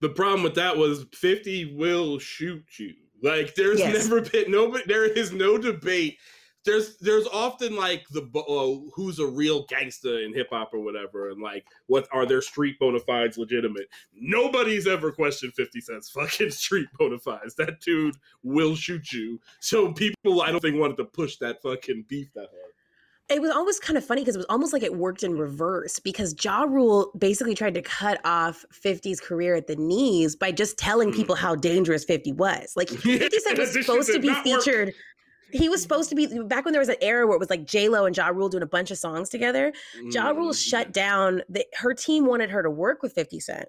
the problem with that was 50 will shoot you. Like there's Yes. never been nobody there is no debate. There's there's often like the oh, who's a real gangster in hip hop or whatever, and like what are their street bona fides legitimate? Nobody's ever questioned 50 Cent's fucking street bona fides. That dude will shoot you. So people I don't think wanted to push that fucking beef that hard. it was always kind of funny because it was almost like it worked in reverse because Ja Rule basically tried to cut off 50's career at the knees by just telling Mm. people how dangerous 50 was. Like 50 Cent was supposed to be featured work. He was supposed to be back when there was an era where it was like J Lo and Ja Rule doing a bunch of songs together. Ja Rule Mm. shut down. The, her team wanted her to work with 50 Cent.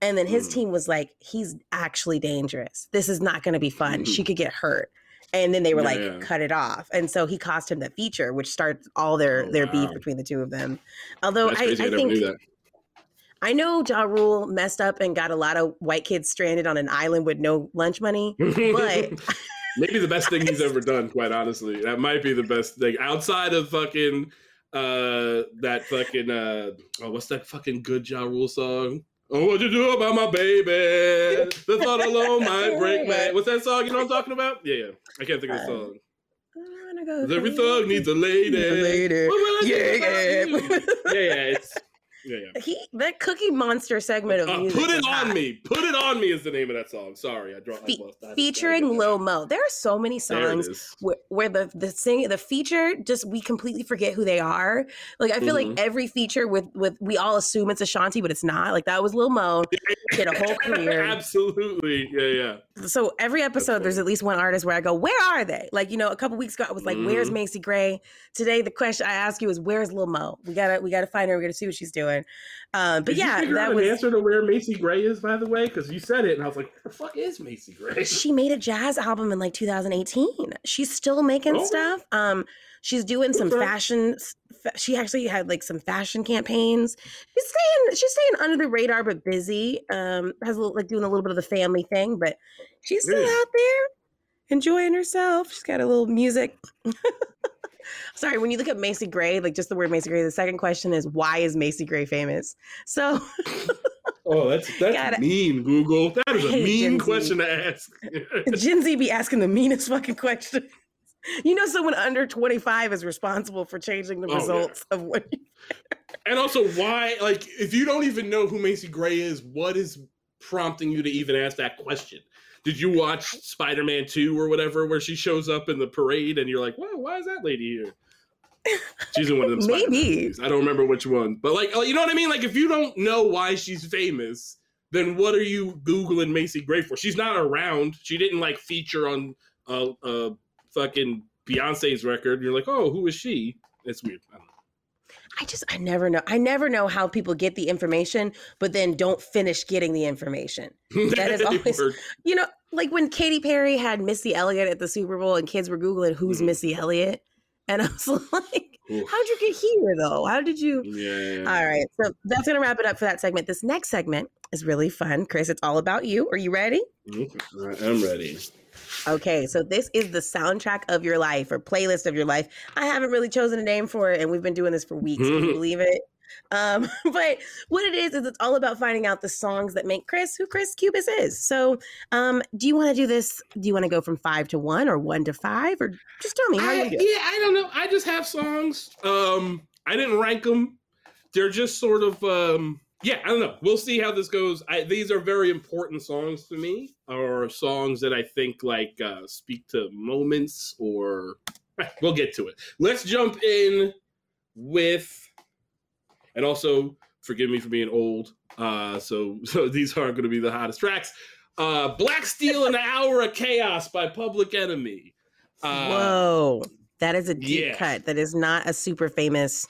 And then his Mm. team was like, he's actually dangerous. This is not going to be fun. She could get hurt. And then they were Yeah, like, yeah. cut it off. And so he cost him that feature, which starts all their Oh, their beef between the two of them. Although I. I, I think. I know Ja Rule messed up and got a lot of white kids stranded on an island with no lunch money. But maybe the best thing he's ever done, quite honestly. That might be the best thing outside of fucking uh that fucking uh oh, what's that fucking good Ja Rule song? Oh, what you do about my baby? The thought alone might break my. What's that song? You know what I'm talking about? Yeah, yeah. I can't think of the song. Go Every thug needs a lady. A lady. What will I do Yeah, yeah. yeah, yeah. It's Yeah, yeah. He that Cookie Monster segment of Uh, music. put it on hot. me. Put it on me is the name of that song. Sorry, I dropped. Fe- I lost- I- I- featuring Lil Mo. There are so many songs where, where the the sing the feature just we completely forget who they are. Like I feel Mhm. like every feature with with we all assume it's Ashanti, but it's not. Like that was Lil Mo. Did a whole career. Absolutely. Yeah, yeah. So every episode, there's funny. at least one artist where I go, "Where are they?" Like you know, a couple weeks ago, I was like, "Where's Mhm. Macy Gray?" Today, the question I ask you is, "Where's Lil Mo?" We gotta we gotta find her. We gotta see what she's doing. Um, but Did you yeah, out that an was. answer to where Macy Gray is, by the way, because you said it, and I was like, "What the fuck is Macy Gray?" She made a jazz album in like 2018. She's still making Okay. stuff. Um, she's doing some fashion. fa- She actually had like some fashion campaigns. She's staying. She's staying under the radar, but busy. Um, has a little, like doing a little bit of the family thing, but she's still Yeah. out there enjoying herself. She's got a little music. Sorry, when you look at Macy Gray, like just the word Macy Gray, the second question is why is Macy Gray famous? So Oh, that's that's Gotta- mean, Google. That is a mean Gen Z. question to ask. Gen Z be asking the meanest fucking question. You know, someone under 25 is responsible for changing the Oh, yeah. results of what you and also, why? Like, if you don't even know who Macy Gray is, what is prompting you to even ask that question? Did you watch Spider Man Two or whatever, where she shows up in the parade, and you're like, "Wow, why is that lady here?" She's in one of them. Maybe. movies. I don't remember which one, but like, you know what I mean? Like, if you don't know why she's famous, then what are you googling Macy Gray for? She's not around. She didn't like feature on uh, uh fucking Beyonce's record. You're like, oh, who is she? It's weird. I don't know. I just I never know. I never know how people get the information, but then don't finish getting the information. That is always- You know, like when Katy Perry had Missy Elliott at the Super Bowl and kids were Googling who's Mhm. Missy Elliott. And I was like, Oof. how'd you get here though? How did you Yeah. All right. So that's gonna wrap it up for that segment. This next segment is really fun. Chris, it's all about you. Are you ready? Okay, I'm ready. Okay, so this is the soundtrack of your life or playlist of your life. I haven't really chosen a name for it, and we've been doing this for weeks. Can you believe it? Um, but what it is is it's all about finding out the songs that make Chris who Chris Cubas is. So, um, do you want to do this? Do you want to go from five to one or one to five, or just tell me how I, you yeah. I don't know. I just have songs. Um, I didn't rank them. They're just sort of um, yeah. I don't know. We'll see how this goes. I, these are very important songs to me, or songs that I think like uh, speak to moments, or we'll get to it. Let's jump in with, and also forgive me for being old. Uh, so so these aren't going to be the hottest tracks. Uh, Black Steel and the Hour of Chaos by Public Enemy. Uh, Whoa, that is a deep yeah. cut. That is not a super famous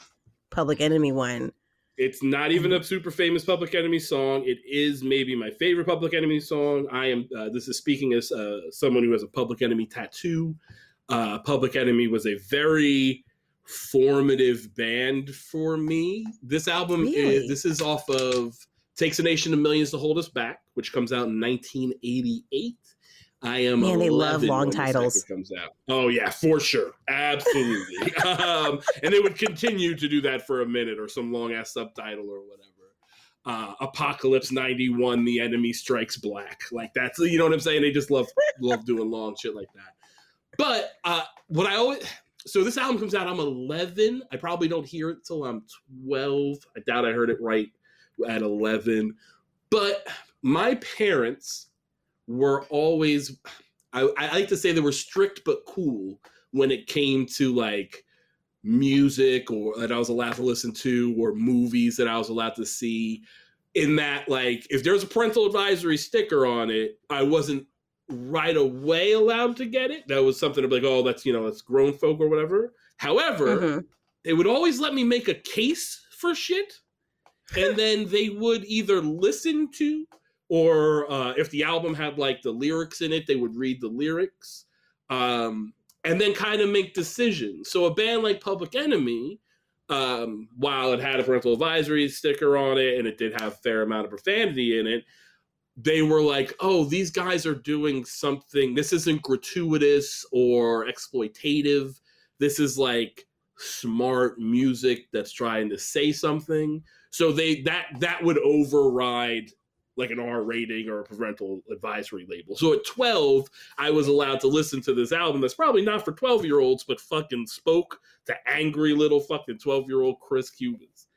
Public Enemy one. It's not even a super famous Public Enemy song. It is maybe my favorite Public Enemy song. I am. Uh, this is speaking as uh, someone who has a Public Enemy tattoo. Uh, Public Enemy was a very formative band for me. This album Really? is. This is off of "Takes a Nation of Millions to Hold Us Back," which comes out in 1988. I am. Man, they love long titles. Comes out. Oh yeah, for sure, absolutely. um, and they would continue to do that for a minute or some long ass subtitle or whatever. Uh, Apocalypse 91, The Enemy Strikes Black. Like that's, you know what I'm saying? They just love, love doing long shit like that. But uh, what I always, so this album comes out, I'm 11. I probably don't hear it till I'm 12. I doubt I heard it right at 11. But my parents were always, I, I like to say they were strict but cool when it came to like music or that I was allowed to listen to or movies that I was allowed to see. In that, like, if there's a parental advisory sticker on it, I wasn't right away allowed to get it. That was something to be like, oh, that's you know, that's grown folk or whatever. However, Mhm. they would always let me make a case for shit and then they would either listen to or uh, if the album had like the lyrics in it they would read the lyrics um, and then kind of make decisions. So a band like public enemy um, while it had a parental advisory sticker on it and it did have a fair amount of profanity in it they were like oh these guys are doing something. This isn't gratuitous or exploitative. This is like smart music that's trying to say something. So they that that would override like an r rating or a parental advisory label so at 12 i was allowed to listen to this album that's probably not for 12 year olds but fucking spoke to angry little fucking 12 year old chris cubans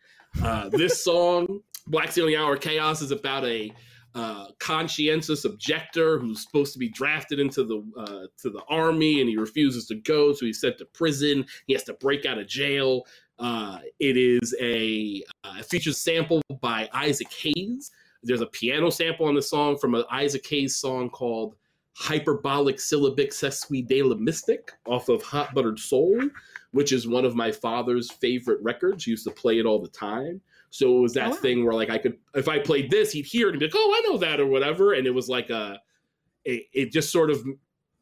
Uh, this song, Black Stealing Hour Chaos, is about a uh, conscientious objector who's supposed to be drafted into the uh, to the army, and he refuses to go, so he's sent to prison. He has to break out of jail. Uh, it is a uh, it features sample by Isaac Hayes. There's a piano sample on the song from an Isaac Hayes song called Hyperbolic Syllabic Sesquedalymistic off of Hot Buttered Soul, which is one of my father's favorite records. He used to play it all the time. So it was that Oh, wow. thing where like I could if I played this, he'd hear it and be like, "Oh, I know that" or whatever, and it was like a it, it just sort of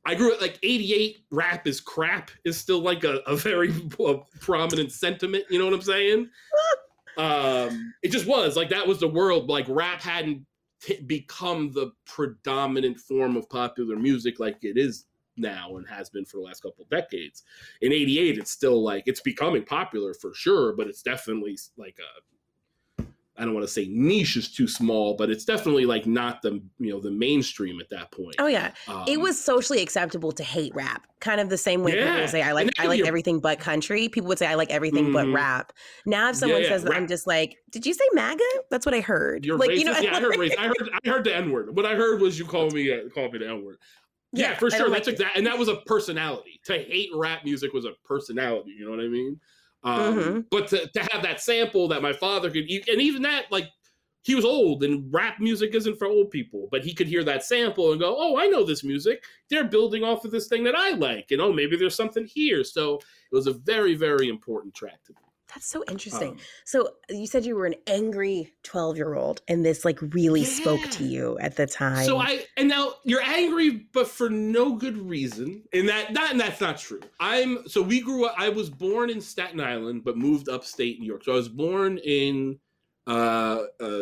I grew up like 88 rap is crap is still like a, a very uh, prominent sentiment, you know what I'm saying? Um it just was like that was the world like rap hadn't t- become the predominant form of popular music like it is now and has been for the last couple decades. In 88 it's still like it's becoming popular for sure, but it's definitely like a I don't want to say niche is too small, but it's definitely like not the you know the mainstream at that point. Oh yeah, it Um, was socially acceptable to hate rap, kind of the same way people Yeah, would say I like I like everything but country. People would say I like everything but Mhm. rap. Now if someone yeah, says that, I'm just like, did you say MAGA? That's what I heard. You're like racist. you know, yeah, I heard racist. I heard I heard the N word. What I heard was you call me uh, call me the N word. Yeah, Yeah, for I sure. That's like- exact, and that was a personality. To hate rap music was a personality. You know what I mean? Um, Mhm. But to, to have that sample that my father could, and even that, like he was old, and rap music isn't for old people. But he could hear that sample and go, "Oh, I know this music. They're building off of this thing that I like, and oh, maybe there's something here." So it was a very, very important track to me. That's so interesting. Um, so you said you were an angry 12 year old, and this like really spoke to you at the time. So I and now you're angry, but for no good reason. And that that and that's not true. I'm so we grew up. I was born in Staten Island, but moved upstate New York. So I was born in uh, uh,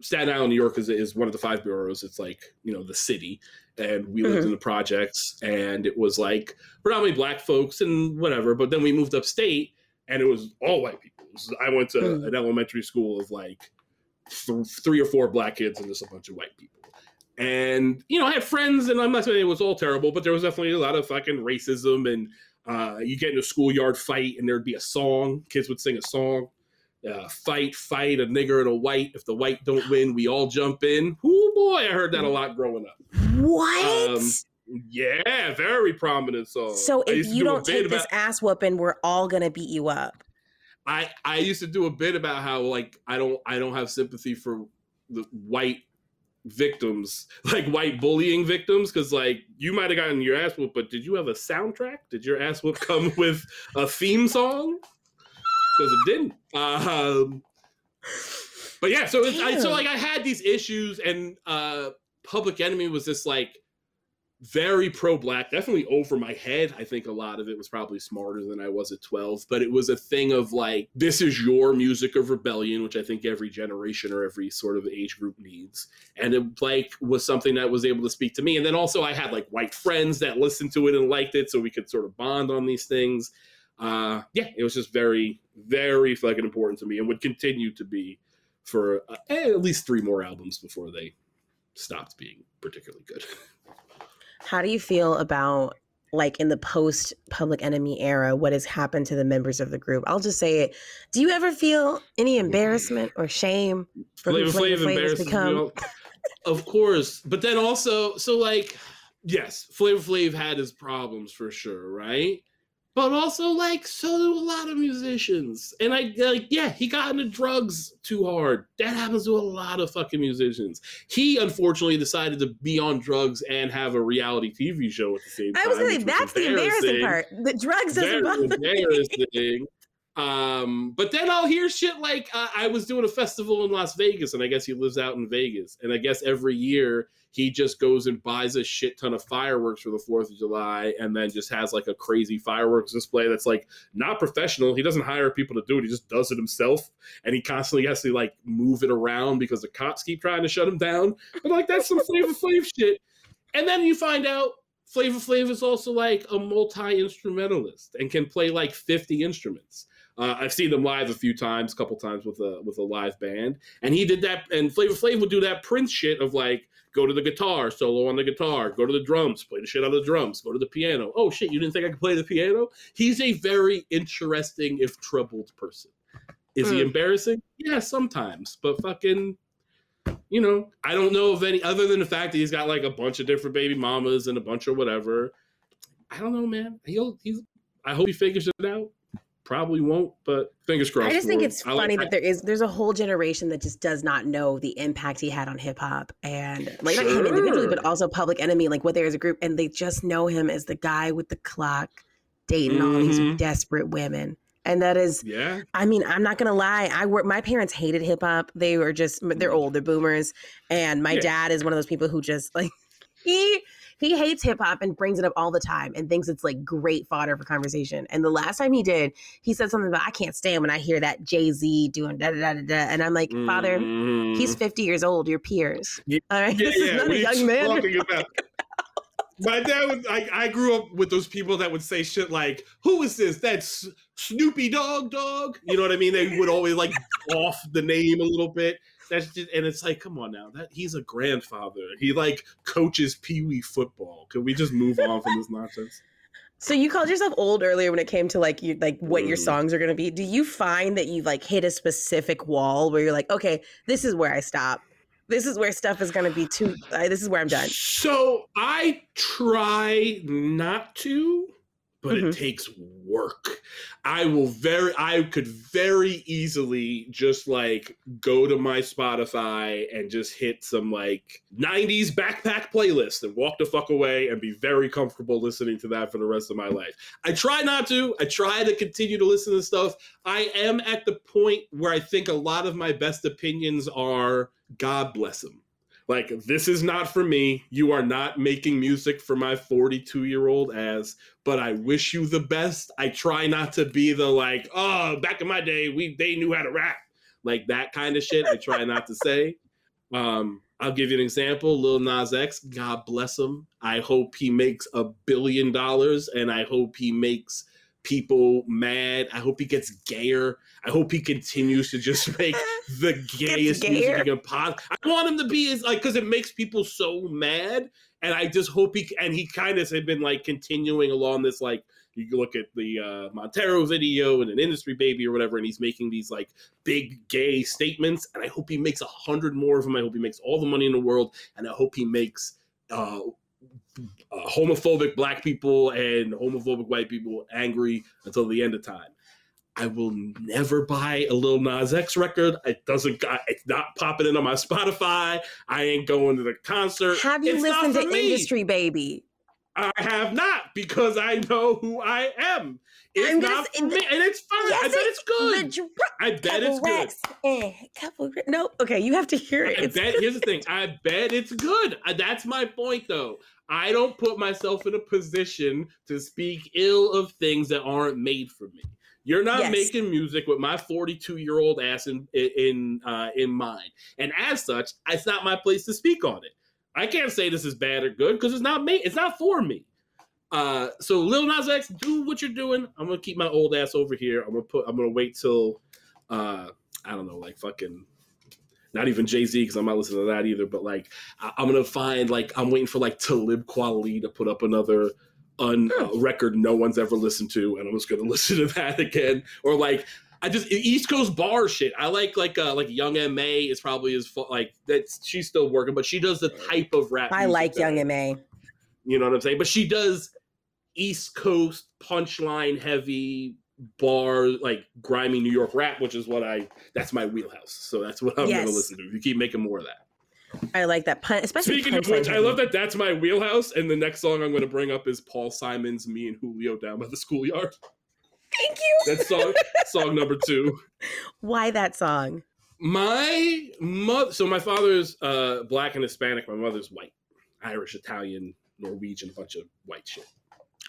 Staten Island, New York is is one of the five boroughs. It's like you know the city, and we lived Mhm. in the projects, and it was like predominantly black folks and whatever. But then we moved upstate, and it was all white people. Was- I went to Mm. an elementary school of like th- three or four black kids and just a bunch of white people. And you know, I had friends, and I'm not saying it was all terrible, but there was definitely a lot of fucking racism. And uh, you get in a schoolyard fight, and there'd be a song. Kids would sing a song. Uh, fight, fight, a nigger and a white. If the white don't win, we all jump in. Oh boy, I heard that a lot growing up. what? um, Yeah, very prominent song. so if you do don't bit take this about- ass whooping, we're all gonna beat you up. I I used to do a bit about how like I don't I don't have sympathy for the white victims, like white bullying victims, because like you might have gotten your ass whooped, but did you have a soundtrack? Did your ass whoop come with a theme song? Because it didn't. Uh, um, but yeah, so it's, I, so like I had these issues, and uh, Public Enemy was this like very pro black, definitely over my head. I think a lot of it was probably smarter than I was at 12, but it was a thing of like, this is your music of rebellion, which I think every generation or every sort of age group needs. And it like was something that was able to speak to me. And then also I had like white friends that listened to it and liked it, so we could sort of bond on these things. Uh, yeah, it was just very, very fucking important to me and would continue to be for uh, at least three more albums before they stopped being particularly good. How do you feel about like in the post Public Enemy era, what has happened to the members of the group? I'll just say it. Do you ever feel any embarrassment or shame for Flavor Flavor Flav Flav has become? Of course, but then also, so like, yes, Flavor Flav had his problems for sure, right? But also, like, so do a lot of musicians. And I like, yeah, he got into drugs too hard. That happens to a lot of fucking musicians. He unfortunately decided to be on drugs and have a reality TV show at the same time. I was gonna say that's the embarrassing embarrassing part. The drugs doesn't bother me. Um, but then I'll hear shit like uh, I was doing a festival in Las Vegas, and I guess he lives out in Vegas, and I guess every year he just goes and buys a shit ton of fireworks for the Fourth of July, and then just has like a crazy fireworks display that's like not professional. He doesn't hire people to do it; he just does it himself, and he constantly has to like move it around because the cops keep trying to shut him down. But like that's some Flavor Flav shit. And then you find out Flavor Flav is also like a multi instrumentalist and can play like 50 instruments. Uh, I've seen him live a few times, a couple times with a with a live band, and he did that. And Flavor Flav would do that Prince shit of like go to the guitar, solo on the guitar, go to the drums, play the shit of the drums, go to the piano. Oh shit, you didn't think I could play the piano? He's a very interesting, if troubled person. Is he Mm. embarrassing? Yeah, sometimes. But fucking, you know, I don't know of any other than the fact that he's got like a bunch of different baby mamas and a bunch of whatever. I don't know, man. He'll he's. I hope he figures it out. Probably won't, but fingers crossed. I just think it's I like- funny I- that there is there's a whole generation that just does not know the impact he had on hip hop and like not him individually, but also Public Enemy, like what there as a group, and they just know him as the guy with the clock dating all these Mhm. desperate women. And that is yeah, I mean, I'm not gonna lie. I work. My parents hated hip hop. They were just they're Mhm. old. They're boomers. And my Yeah. dad is one of those people who just like he he hates hip hop and brings it up all the time and thinks it's like great fodder for conversation. And the last time he did, he said something about I can't stand when I hear that Jay Z doing da da da da da. And I'm like, Father, Mhm. he's 50 years old. Your peers. Yeah, All right, Yeah, this is yeah, not what a young man. My dad was I, I grew up with those people that would say shit like, Who is this? That's Snoopy Dog Dog. You know what I mean? They would always like off the name a little bit. That's just and it's like, come on now. That he's a grandfather. He like coaches Pee Wee football. Can we just move on from this nonsense? So you called yourself old earlier when it came to like you like what your Mm. songs are gonna be. Do you find that you like hit a specific wall where you're like, okay, this is where I stop. This is where stuff is gonna be too. Uh, this is where I'm done. So I try not to, but Mhm. it takes work. I will very, I could very easily just like go to my Spotify and just hit some like 90s backpack playlist and walk the fuck away and be very comfortable listening to that for the rest of my life. I try not to. I try to continue to listen to stuff. I am at the point where I think a lot of my best opinions are God bless him. Like, this is not for me. You are not making music for my 42 year old ass, but I wish you the best. I try not to be the like, oh, back in my day, we they knew how to rap. Like that kind of shit. I try not to say. Um, I'll give you an example. Lil Nas X, God bless him. I hope he makes a billion dollars and I hope he makes people mad. I hope he gets gayer. I hope he continues to just make the gayest music he can possibly. I want him to be as like because it makes people so mad, and I just hope he and he kind of had been like continuing along this like you look at the uh, Montero video and an industry baby or whatever, and he's making these like big gay statements, and I hope he makes a hundred more of them. I hope he makes all the money in the world, and I hope he makes. Uh, uh, homophobic black people and homophobic white people angry until the end of time. I will never buy a Lil Nas X record. It doesn't. got- It's not popping in on my Spotify. I ain't going to the concert. Have you It's listened to me. Industry Baby? I have not because I know who I am. It's I'm not for me, and it's fine. I bet it's good. I bet it's good. eh, couple. No, okay, you have to hear it. I bet here's the thing. I bet it's good. Uh, That's my point, though. I don't put myself in a position to speak ill of things that aren't made for me. You're not Yes. making music with my 42 year old ass in in uh, in mind, and as such, it's not my place to speak on it. I can't say this is bad or good because it's not me. It's not for me. Uh, so Lil Nas X, do what you're doing. I'm gonna keep my old ass over here. I'm gonna put. I'm gonna wait till, uh, I don't know, like fucking not even Jay Z because I'm not listening to that either. But like, I- I'm gonna find like I'm waiting for like Talib Kweli to put up another un uh, record no one's ever listened to, and I'm just gonna listen to that again. Or like, I just East Coast bar shit. I like like uh like Young M A is probably as fu- like that's she's still working, but she does the type of rap. I music like Young I- M.A. You know what I'm saying? But she does East Coast punchline heavy bar like grimy New York rap, which is what I that's my wheelhouse. So that's what I'm Yes. gonna listen to. If you keep making more of that. I like that pun, especially. Speaking of which, I love that that's my wheelhouse. And the next song I'm going to bring up is Paul Simon's "Me and Julio Down by the Schoolyard." Thank you. That's song song number two. Why that song? My mother. So my father's uh, black and Hispanic. My mother's white, Irish, Italian, Norwegian, a bunch of white shit.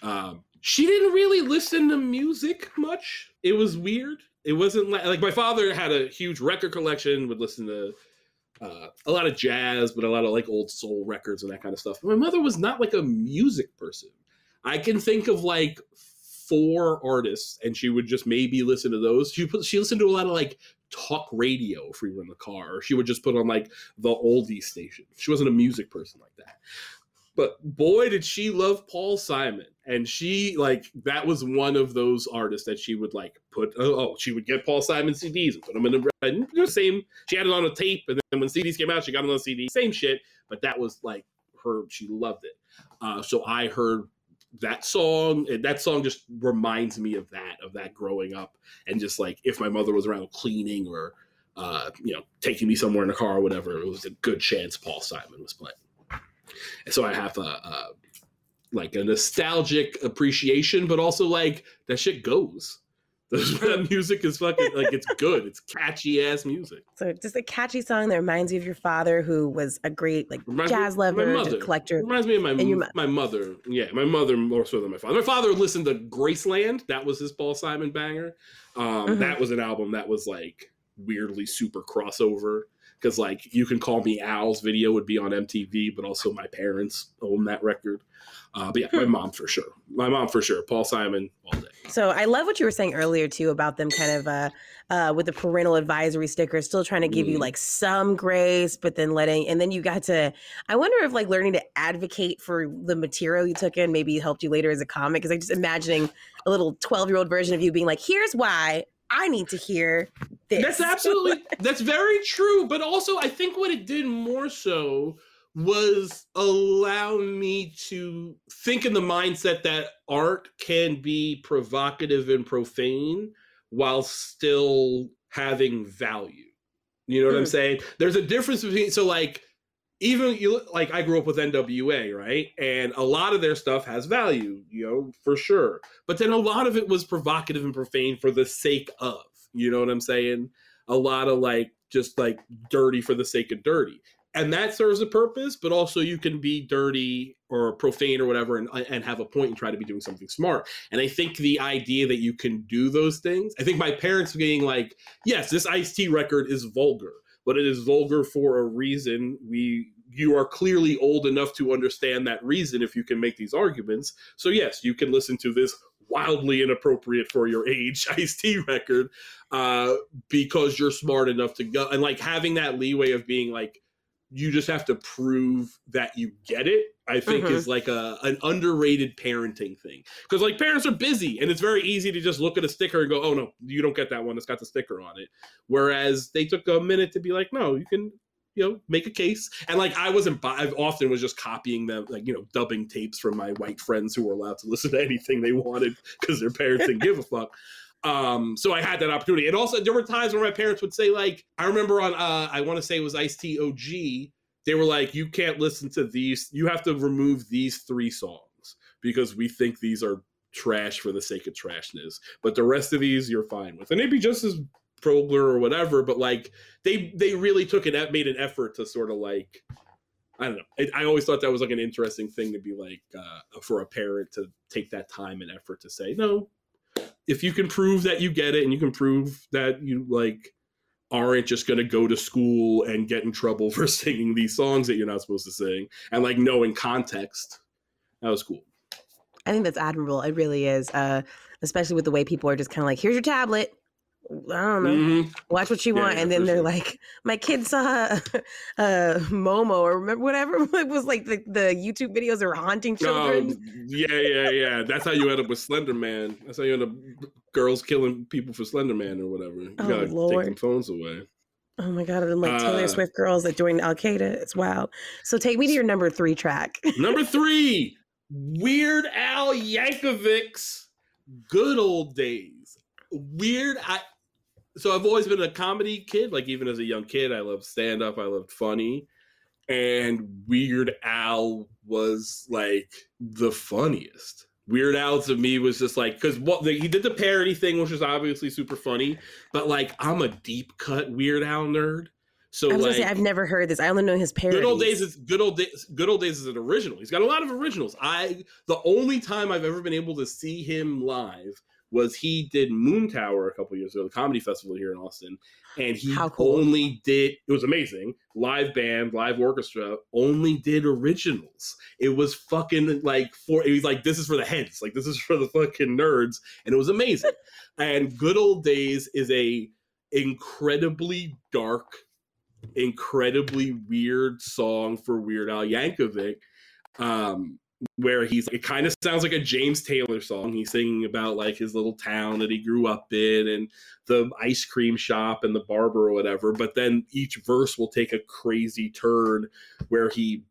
Um, she didn't really listen to music much. It was weird. It wasn't like, like my father had a huge record collection. Would listen to uh, a lot of jazz, but a lot of like old soul records and that kind of stuff. My mother was not like a music person. I can think of like four artists, and she would just maybe listen to those. She put she listened to a lot of like talk radio if we were in the car, she would just put on like the oldie station. She wasn't a music person like that. But boy, did she love Paul Simon. And she, like, that was one of those artists that she would, like, put, oh, oh she would get Paul Simon CDs and put them in the, and the same, she had it on a tape. And then when CDs came out, she got it on CD, same shit. But that was, like, her, she loved it. Uh, so I heard that song that song just reminds me of that of that growing up and just like if my mother was around cleaning or uh, you know taking me somewhere in a car or whatever it was a good chance paul simon was playing so i have a, a like a nostalgic appreciation but also like that shit goes that music is fucking like it's good. It's catchy ass music. So just a catchy song that reminds you of your father, who was a great like reminds jazz lover, collector. Reminds me of my your, my mother. Yeah, my mother more so than my father. My father listened to Graceland. That was his Paul Simon banger. Um, mm-hmm. That was an album that was like weirdly super crossover because like you can call me Al's video would be on MTV, but also my parents own that record. Uh, but yeah, my hmm. mom for sure. My mom for sure. Paul Simon all day. So I love what you were saying earlier too about them kind of uh, uh, with the parental advisory sticker, still trying to give mm. you like some grace, but then letting, and then you got to. I wonder if like learning to advocate for the material you took in maybe helped you later as a comic. Because I'm just imagining a little twelve year old version of you being like, "Here's why I need to hear this. That's absolutely that's very true. But also I think what it did more so was allow me to think in the mindset that art can be provocative and profane while still having value. You know what mm. I'm saying? There's a difference between so like even you like I grew up with NWA, right? And a lot of their stuff has value, you know, for sure. But then a lot of it was provocative and profane for the sake of, you know what I'm saying? A lot of like just like dirty for the sake of dirty. And that serves a purpose, but also you can be dirty or profane or whatever and, uh, and have a point and try to be doing something smart. And I think the idea that you can do those things, I think my parents being like, yes, this Ice T record is vulgar but it is vulgar for a reason. We you are clearly old enough to understand that reason if you can make these arguments. So yes, you can listen to this wildly inappropriate for your age Ice T record uh, because you're smart enough to go and like having that leeway of being like you just have to prove that you get it i think mm-hmm. is like a an underrated parenting thing because like parents are busy and it's very easy to just look at a sticker and go oh no you don't get that one it's got the sticker on it whereas they took a minute to be like no you can you know make a case and like i wasn't i often was just copying them like you know dubbing tapes from my white friends who were allowed to listen to anything they wanted because their parents didn't give a fuck um, so I had that opportunity. And also there were times where my parents would say, like, I remember on uh I want to say it was Ice T OG, they were like, You can't listen to these, you have to remove these three songs because we think these are trash for the sake of trashness. But the rest of these you're fine with. And they'd be just as Progler or whatever, but like they they really took it made an effort to sort of like I don't know. I always thought that was like an interesting thing to be like uh, for a parent to take that time and effort to say, no, if you can prove that you get it and you can prove that you like aren't just going to go to school and get in trouble for singing these songs that you're not supposed to sing and like knowing context. That was cool. I think that's admirable. It really is uh especially with the way people are just kind of like here's your tablet I don't know. Mm-hmm. Watch what you want, yeah, and then they're sure. like, "My kid saw uh, Momo or remember whatever it was like the, the YouTube videos are haunting children." Um, yeah, yeah, yeah. That's how you end up with Slender Man. That's how you end up girls killing people for Slender Man or whatever. You oh, gotta Lord. take them phones away. Oh my god! And like uh, Taylor Swift girls that joined Al Qaeda. It's wild. So take me to your number three track. number three, Weird Al Yankovic's "Good Old Days." Weird. I so I've always been a comedy kid. Like even as a young kid, I loved stand up. I loved funny, and Weird Al was like the funniest. Weird Al to me was just like because what the, he did the parody thing, which was obviously super funny, but like I'm a deep cut Weird Al nerd. So I was like, say, I've never heard this. I only know his parodies. Good old days is good old days. Good old days is an original. He's got a lot of originals. I the only time I've ever been able to see him live was he did Moontower a couple years ago, the comedy festival here in Austin, and he cool. only did it was amazing live band, live orchestra, only did originals. It was fucking like for it was like this is for the heads, like this is for the fucking nerds, and it was amazing. and Good Old Days is a incredibly dark, incredibly weird song for Weird Al Yankovic Um, where he's it kind of sounds like a James Taylor song. He's singing about like his little town that he grew up in and the ice cream shop and the barber or whatever. But then each verse will take a crazy turn where he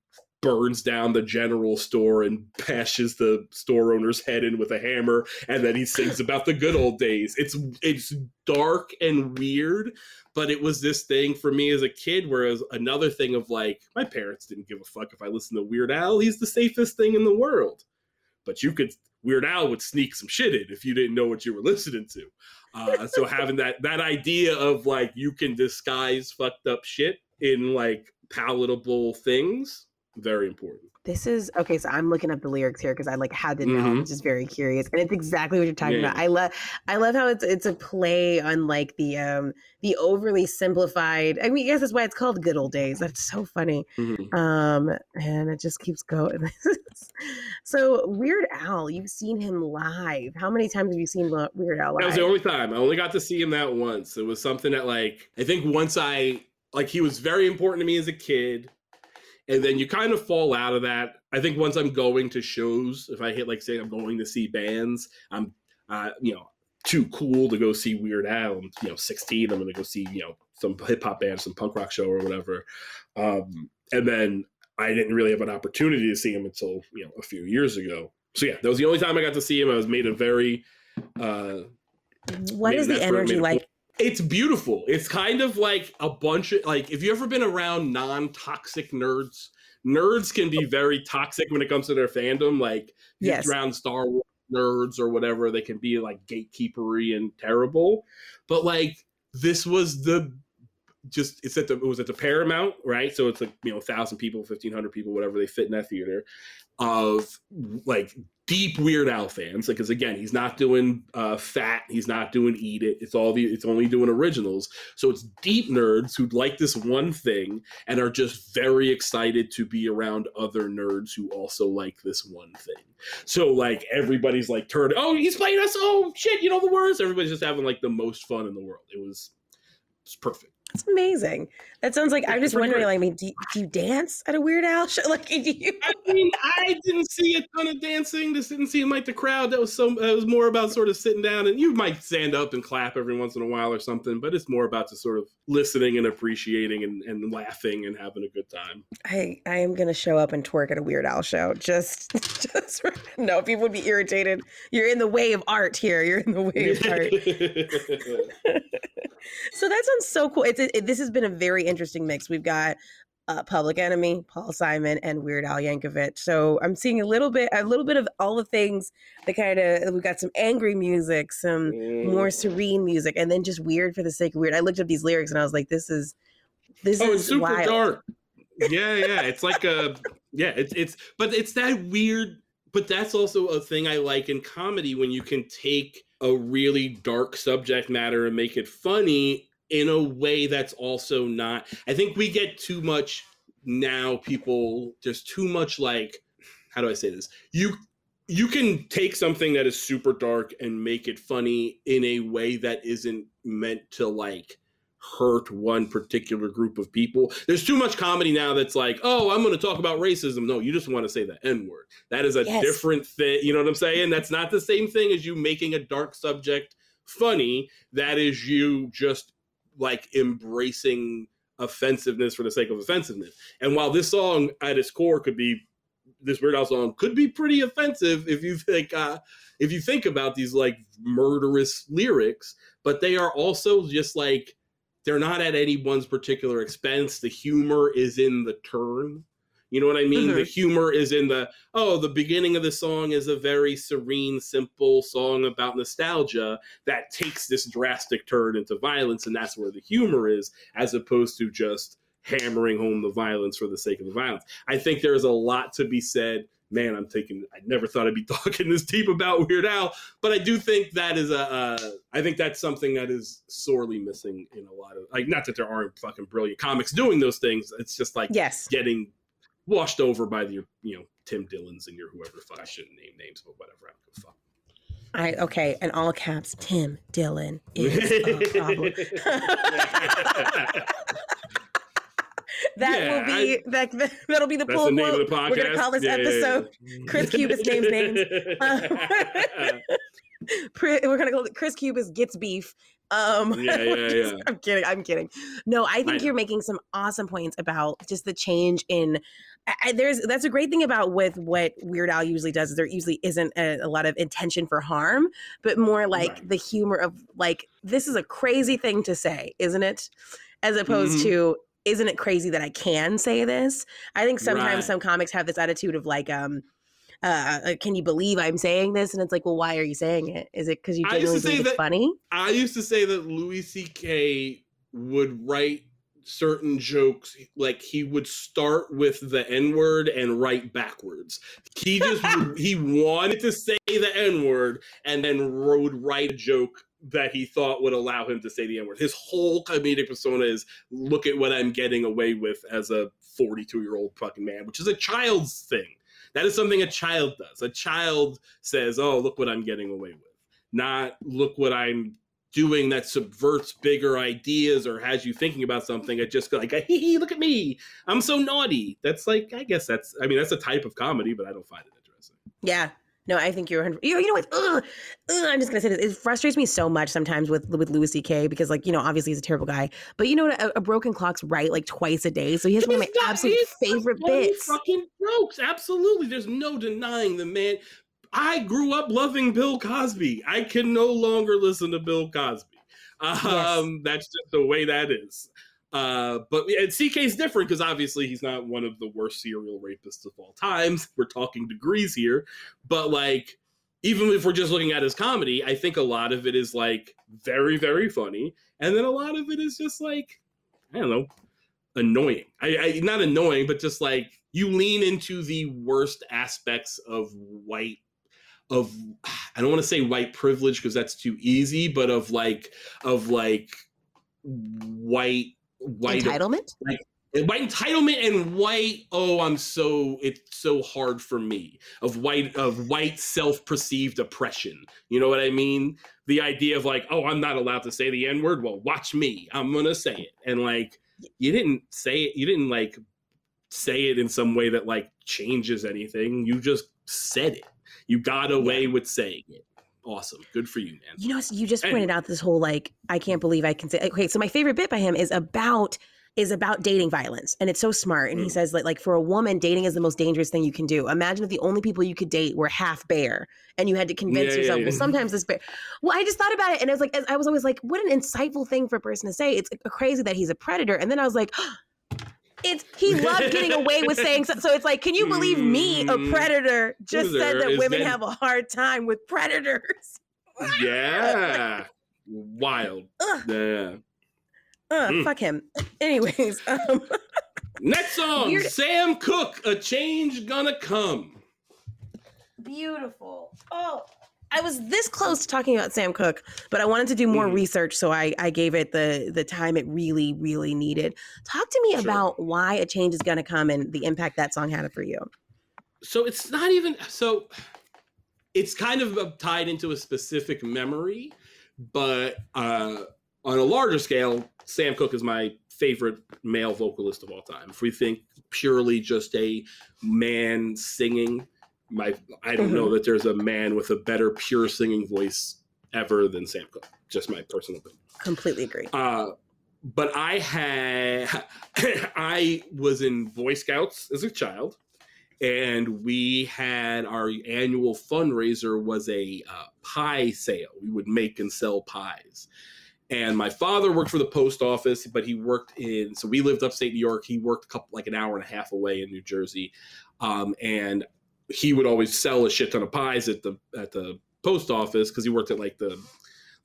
burns down the general store and bashes the store owner's head in with a hammer and then he sings about the good old days it's it's dark and weird but it was this thing for me as a kid whereas another thing of like my parents didn't give a fuck if i listened to weird al. He's the safest thing in the world. But you could weird al would sneak some shit in if you didn't know what you were listening to. Uh, so having that that idea of like you can disguise fucked up shit in like palatable things very important. This is okay. So I'm looking up the lyrics here because I like had to know. Mhm. I'm just very curious, and it's exactly what you're talking Yeah, about. I love, I love how it's it's a play on like the um the overly simplified. I mean, yes, that's why it's called Good Old Days. That's so funny. Mhm. Um, and it just keeps going. so Weird Al, you've seen him live. How many times have you seen Weird Al live? That was the only time. I only got to see him that once. It was something that like I think once I like he was very important to me as a kid. And then you kind of fall out of that. I think once I'm going to shows, if I hit like say I'm going to see bands, I'm uh, you know, too cool to go see Weird Al. I'm, you know, 16, I'm gonna go see, you know, some hip hop band, some punk rock show or whatever. Um, and then I didn't really have an opportunity to see him until, you know, a few years ago. So yeah, that was the only time I got to see him. I was made a very uh what is the energy like? It's beautiful. It's kind of like a bunch of like if you ever been around non-toxic nerds, nerds can be very toxic when it comes to their fandom. Like Yes. around Star Wars nerds or whatever, they can be like gatekeepery and terrible. But like this was the just it's at the it was at the Paramount, right? So it's like you know, thousand people, fifteen hundred people, whatever they fit in that theater, of like deep Weird Al fans. Because again, he's not doing uh, Fat, he's not doing Eat It. It's all the it's only doing originals. So it's deep nerds who like this one thing and are just very excited to be around other nerds who also like this one thing. So like everybody's like turned, oh, he's playing us. Oh shit, you know the words. Everybody's just having like the most fun in the world. It was it's perfect. It's amazing. That sounds like I'm just wondering. Like, I mean, do you, do you dance at a Weird Al show? Like, do you? I mean, I didn't see a ton of dancing. This didn't seem like the crowd. That was so. It was more about sort of sitting down, and you might stand up and clap every once in a while or something. But it's more about just sort of listening and appreciating and, and laughing and having a good time. I I am gonna show up and twerk at a Weird Al show. Just just no, people would be irritated. You're in the way of art here. You're in the way of art. so that sounds so cool. It's it, this has been a very interesting mix. We've got uh, Public Enemy, Paul Simon, and Weird Al Yankovic. So I'm seeing a little bit, a little bit of all the things that kind of. We've got some angry music, some more serene music, and then just weird for the sake of weird. I looked up these lyrics and I was like, this is this oh, is super wild. dark. Yeah, yeah. It's like a yeah. It's it's but it's that weird. But that's also a thing I like in comedy when you can take a really dark subject matter and make it funny in a way that's also not. I think we get too much now. People there's too much like how do I say this? You you can take something that is super dark and make it funny in a way that isn't meant to like hurt one particular group of people. There's too much comedy now that's like, oh, I'm going to talk about racism. No, you just want to say the N word. That is a Yes. different thing. You know what I'm saying? That's not the same thing as you making a dark subject funny. That is you just like embracing offensiveness for the sake of offensiveness. And while this song at its core could be this Weird Al song could be pretty offensive if you think uh, if you think about these like murderous lyrics, but they are also just like they're not at anyone's particular expense. The humor is in the turn. You know what I mean? Mhm. The humor is in the oh, the beginning of the song is a very serene, simple song about nostalgia that takes this drastic turn into violence, and that's where the humor is, as opposed to just hammering home the violence for the sake of the violence. I think there's a lot to be said. Man, I'm thinking. I never thought I'd be talking this deep about Weird Al, but I do think that is a. Uh, I think that's something that is sorely missing in a lot of like. Not that there aren't fucking brilliant comics doing those things. It's just like Yes. getting washed over by the you know Tim Dillons and your whoever. Fuck, I shouldn't name names, but whatever. I don't give a fuck. I okay, in all caps, Tim Dillon is a problem. that Yeah, will be that that'll be the That's pull the name quote. of the podcast. We're gonna call this Yeah, episode yeah. Chris Cubas names names. Pri- We're gonna call it Chris Cubas gets beef. Um, Yeah, yeah, yeah. I'm kidding. I'm kidding. No, I think know. you're making some awesome points about just the change in. I, I- there's that's a great thing about with what Weird Al usually does is there usually isn't a, a lot of intention for harm, but more like Right. the humor of like this is a crazy thing to say, isn't it? As opposed Mhm. to isn't it crazy that I can say this? I think sometimes Right. some comics have this attitude of like um uh, uh, can you believe I'm saying this? And it's like, well, why are you saying it? Is it because you genuinely think it's that- funny? I used to say that Louis C.K. would write certain jokes like he would start with the N word and write backwards. He just he wanted to say the N word and then would write a joke that he thought would allow him to say the N word. His whole comedic persona is look at what I'm getting away with as a 42 year old fucking man, which is a child's thing. That is something a child does. A child says, "Oh, look what I'm getting away with." Not look what I'm doing that subverts bigger ideas or has you thinking about something. It just like, hee hee, look at me. I'm so naughty. That's like, I guess that's, I mean, that's a type of comedy, but I don't find it interesting. Yeah. No, I think you're 100. You know, you know what? Ugh, ugh, I'm just gonna say this. It frustrates me so much sometimes with with Louis C.K. because, like, you know, obviously he's a terrible guy. But you know what? A, a broken clock's right like twice a day, so he has one of my He's absolute he's favorite bits. Fucking jokes. Absolutely. There's no denying the man. I grew up loving Bill Cosby. I can no longer listen to Bill Cosby. Um, That's just the way that is. Uh, but and CK is different because obviously he's not one of the worst serial rapists of all times. We're talking degrees here, but like even if we're just looking at his comedy, I think a lot of it is like very very funny, and then a lot of it is just like I don't know, annoying. I, I not annoying, but just like you lean into the worst aspects of white of I don't want to say white privilege because that's too easy, but of like of like white white Entitlement. white entitlement and white oh i'm so it's so hard for me of white of white self-perceived oppression. You know what i mean? The idea of like oh i'm not allowed to say the n word well watch me. I'm gonna say it. And like you didn't say it you didn't like say it in some way that like changes anything. You just said it. You got away with saying it awesome good for you man You know, you just Anyway. pointed out this whole like, I can't believe I can say. Okay, so my favorite bit by him is about is about dating violence, and it's so smart. And he Mm. says like, like for a woman, dating is the most dangerous thing you can do. Imagine if the only people you could date were half bear, and you had to convince Yeah, yeah, yourself, yeah. well, sometimes this bear. Well, I just thought about it, and I was like, I was always like, what an insightful thing for a person to say. It's crazy that he's a predator, and then I was like. It's he loved getting away with saying so. So it's like, can you believe me, a Mm. predator, just said that women then- have a hard time with predators? yeah wild Ugh. yeah Uh, Mm. Fuck him. Anyways, um, Next song, Weird- Sam Cooke, A Change Gonna Come. beautiful. Oh, I was this close to talking about Sam Cooke, but I wanted to do more Mhm. research, so I, I gave it the the time it really, really needed. Talk to me Sure. about why a change is gonna come and the impact that song had for you. So it's not even so it's kind of uh, tied into a specific memory, but uh on a larger scale, Sam Cooke is my favorite male vocalist of all time. If we think purely just a man singing, my I don't know that there's a man with a better pure singing voice ever than Sam Cooke. Just my personal opinion. Completely agree. Uh, but I had I was in Boy Scouts as a child, and we had our annual fundraiser was a uh, pie sale. We would make and sell pies. And my father worked for the post office, but he worked in so we lived upstate New York. He worked a couple like an hour and a half away in New Jersey, um, and he would always sell a shit ton of pies at the at the post office because he worked at like the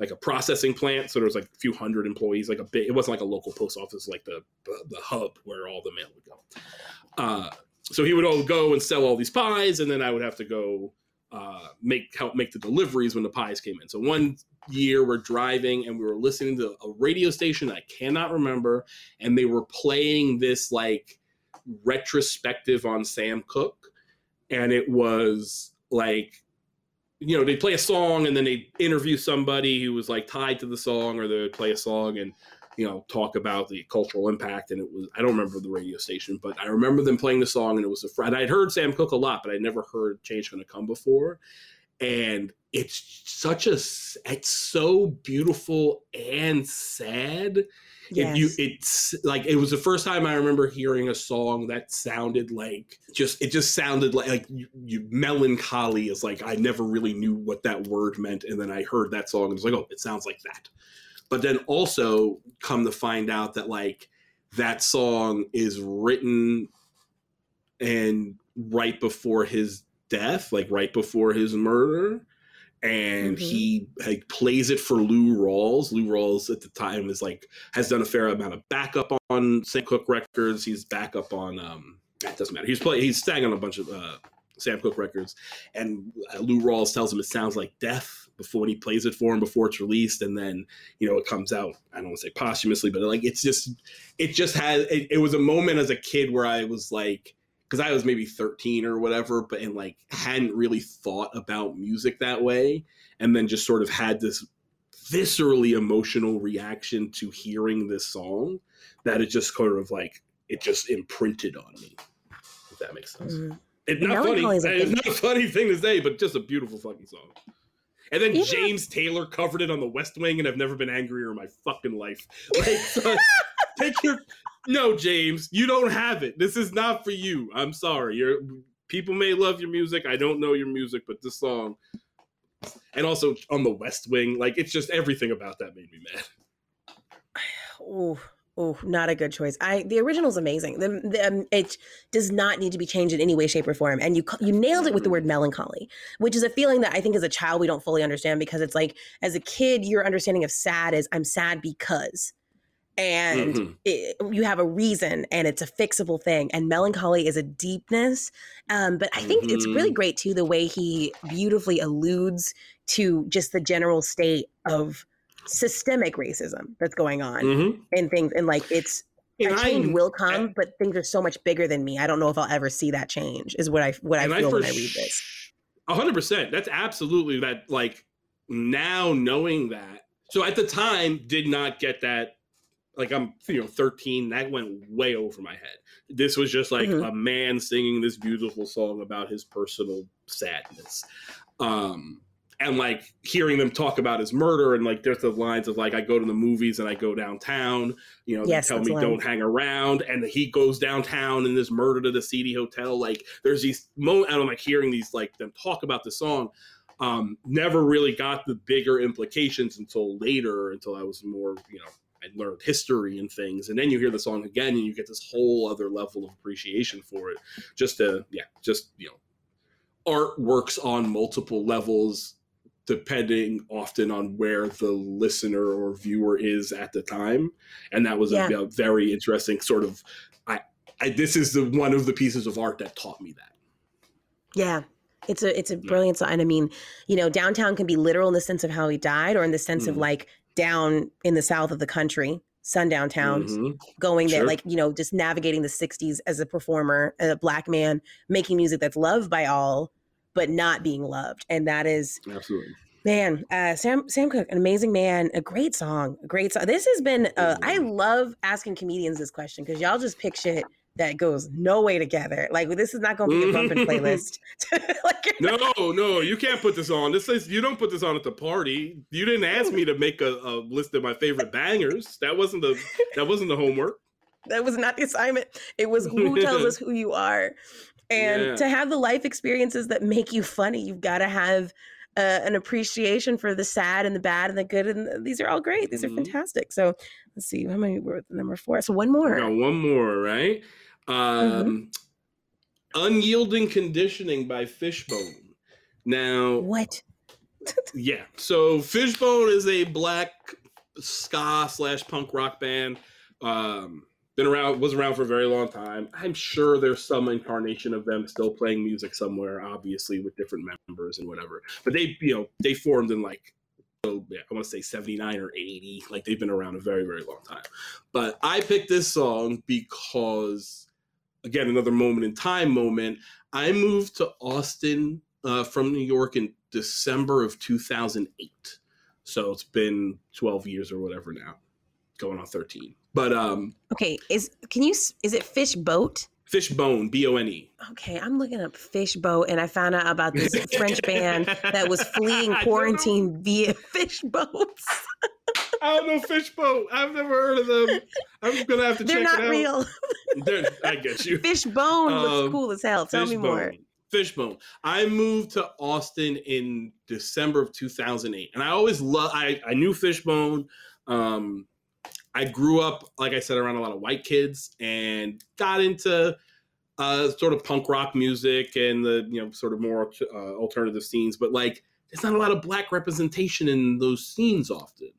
like a processing plant. So there was like a few hundred employees, like a big, it wasn't like a local post office, like the, the, hub where all the mail would go. Uh, so he would all go and sell all these pies. And then I would have to go uh, make, help make the deliveries when the pies came in. So one year we're driving and we were listening to a radio station I cannot remember. And they were playing this like retrospective on Sam Cooke. And it was like you know, they'd play a song and then they'd interview somebody who was like tied to the song, or they would play a song and you know, talk about the cultural impact. And it was, I don't remember the radio station, but I remember them playing the song and it was a friend. I'd heard Sam Cooke a lot, but I'd never heard Change Gonna Come before. And it's such a, it's so beautiful and sad. Yes. If you, it's like it was the first time I remember hearing a song that sounded like just it just sounded like like you, you melancholy is like I never really knew what that word meant, and then I heard that song and was like, oh, it sounds like that. But then also come to find out that like that song is written and right before his death, like right before his murder and Mhm. he like plays it for Lou Rawls. Lou Rawls at the time is like has done a fair amount of backup on Sam Cooke records. He's backup on um it doesn't matter. He's play he's sang on a bunch of uh Sam Cooke records, and uh, Lou Rawls tells him it sounds like death before he plays it for him before it's released, and then you know it comes out. I don't want to say posthumously, but like it's just it just had it, it was a moment as a kid where I was like because I was maybe 13 or whatever, but and like hadn't really thought about music that way, and then just sort of had this viscerally emotional reaction to hearing this song that it just sort of like it just imprinted on me. If that makes sense. Mhm. It's not funny. Melancholy is a It's not a funny thing to say, but just a beautiful fucking song. And then Yeah. James Taylor covered it on the West Wing, and I've never been angrier in my fucking life. Like, so, take your no, James, you don't have it. This is not for you. I'm sorry. You're people may love your music. I don't know your music, but this song, and also on the West Wing, like it's just everything about that made me mad. Oh, oh, not a good choice. I the original's amazing. The, the um, it does not need to be changed in any way, shape, or form. And you you nailed it with the word melancholy, which is a feeling that I think as a child we don't fully understand because it's like as a kid your understanding of sad is I'm sad because, and Mhm. it, you have a reason and it's a fixable thing. And melancholy is a deepness. Um, but I think it's really Mhm. great too the way he beautifully alludes to just the general state of systemic racism that's going on Mhm. and things and like it's And a change I- will come but things are so much bigger than me i don't know if i'll ever see that change is what i what i feel for when i read this A hundred percent. That's absolutely that. Like now knowing that. So at the time, did not get that. Like I'm, you know, 13. That went way over my head. This was just like Mhm. a man singing this beautiful song about his personal sadness. Um, and like hearing them talk about his murder and like there's the lines of like I go to the movies and I go downtown, you know, Yes, they tell me line. don't hang around and he goes downtown in this murder to the seedy hotel. Like there's these moments and I'm like hearing these like them talk about the song. Um, never really got the bigger implications until later, until I was more, you know, I learned history and things. And then you hear the song again and you get this whole other level of appreciation for it. Just to yeah, just you know, art works on multiple levels depending often on where the listener or viewer is at the time and that was Yeah. a, a very interesting sort of I, I this is the one of the pieces of art that taught me that yeah it's a it's a brilliant song and i mean you know downtown can be literal in the sense of how he died or in the sense of Mhm. like down in the south of the country sundown towns Mhm. going there Sure. like you know just navigating the 60s as a performer a black man making music that's loved by all but not being loved and that is absolutely Man, uh, Sam Sam Cooke, an amazing man, a great song, a great song. This has been. Uh, I love asking comedians this question because y'all just pick shit that goes no way together. Like this is not going to be a bumping playlist. like, you're not- no no you can't put this on this is you don't put this on at the party you didn't ask me to make a, a list of my favorite bangers that wasn't the that wasn't the homework that was not the assignment. It was who tells us who you are, and Yeah. to have the life experiences that make you funny, you've got to have. Uh, an appreciation for the sad and the bad and the good, and the, these are all great. These are Mhm. fantastic. So, let's see, how many were the number four? So one more. Got one more, right? Um, Unyielding Conditioning by Fishbone. Now, What? yeah. So Fishbone is a black ska slash punk rock band. Um, been around, was around for a very long time. I'm sure there's some incarnation of them still playing music somewhere, obviously with different members and whatever. But they, you know, they formed in like, oh, yeah, I want to say 79 or 80. Like they've been around a very, very long time. But I picked this song because, again, another moment in time moment. I moved to Austin uh, from New York in December of 2008. So it's been 12 years or whatever now. going on 13. But um Okay, is can you is it fish boat? Fishbone, B O N E. Okay, I'm looking up fish boat and I found out about this French band that was fleeing I don't know. quarantine via fish boats. I don't know Fishbone. I've never heard of them. I'm gonna have to They're check not it out. real. They're, I get you. Fish bone looks Um, cool as hell. Tell me more. Fishbone. I moved to Austin in December of 2008, and I always love. I I knew Fishbone. Um, I grew up, like I said, around a lot of white kids, and got into uh, sort of punk rock music and the you know sort of more uh, alternative scenes. But like, there's not a lot of black representation in those scenes often.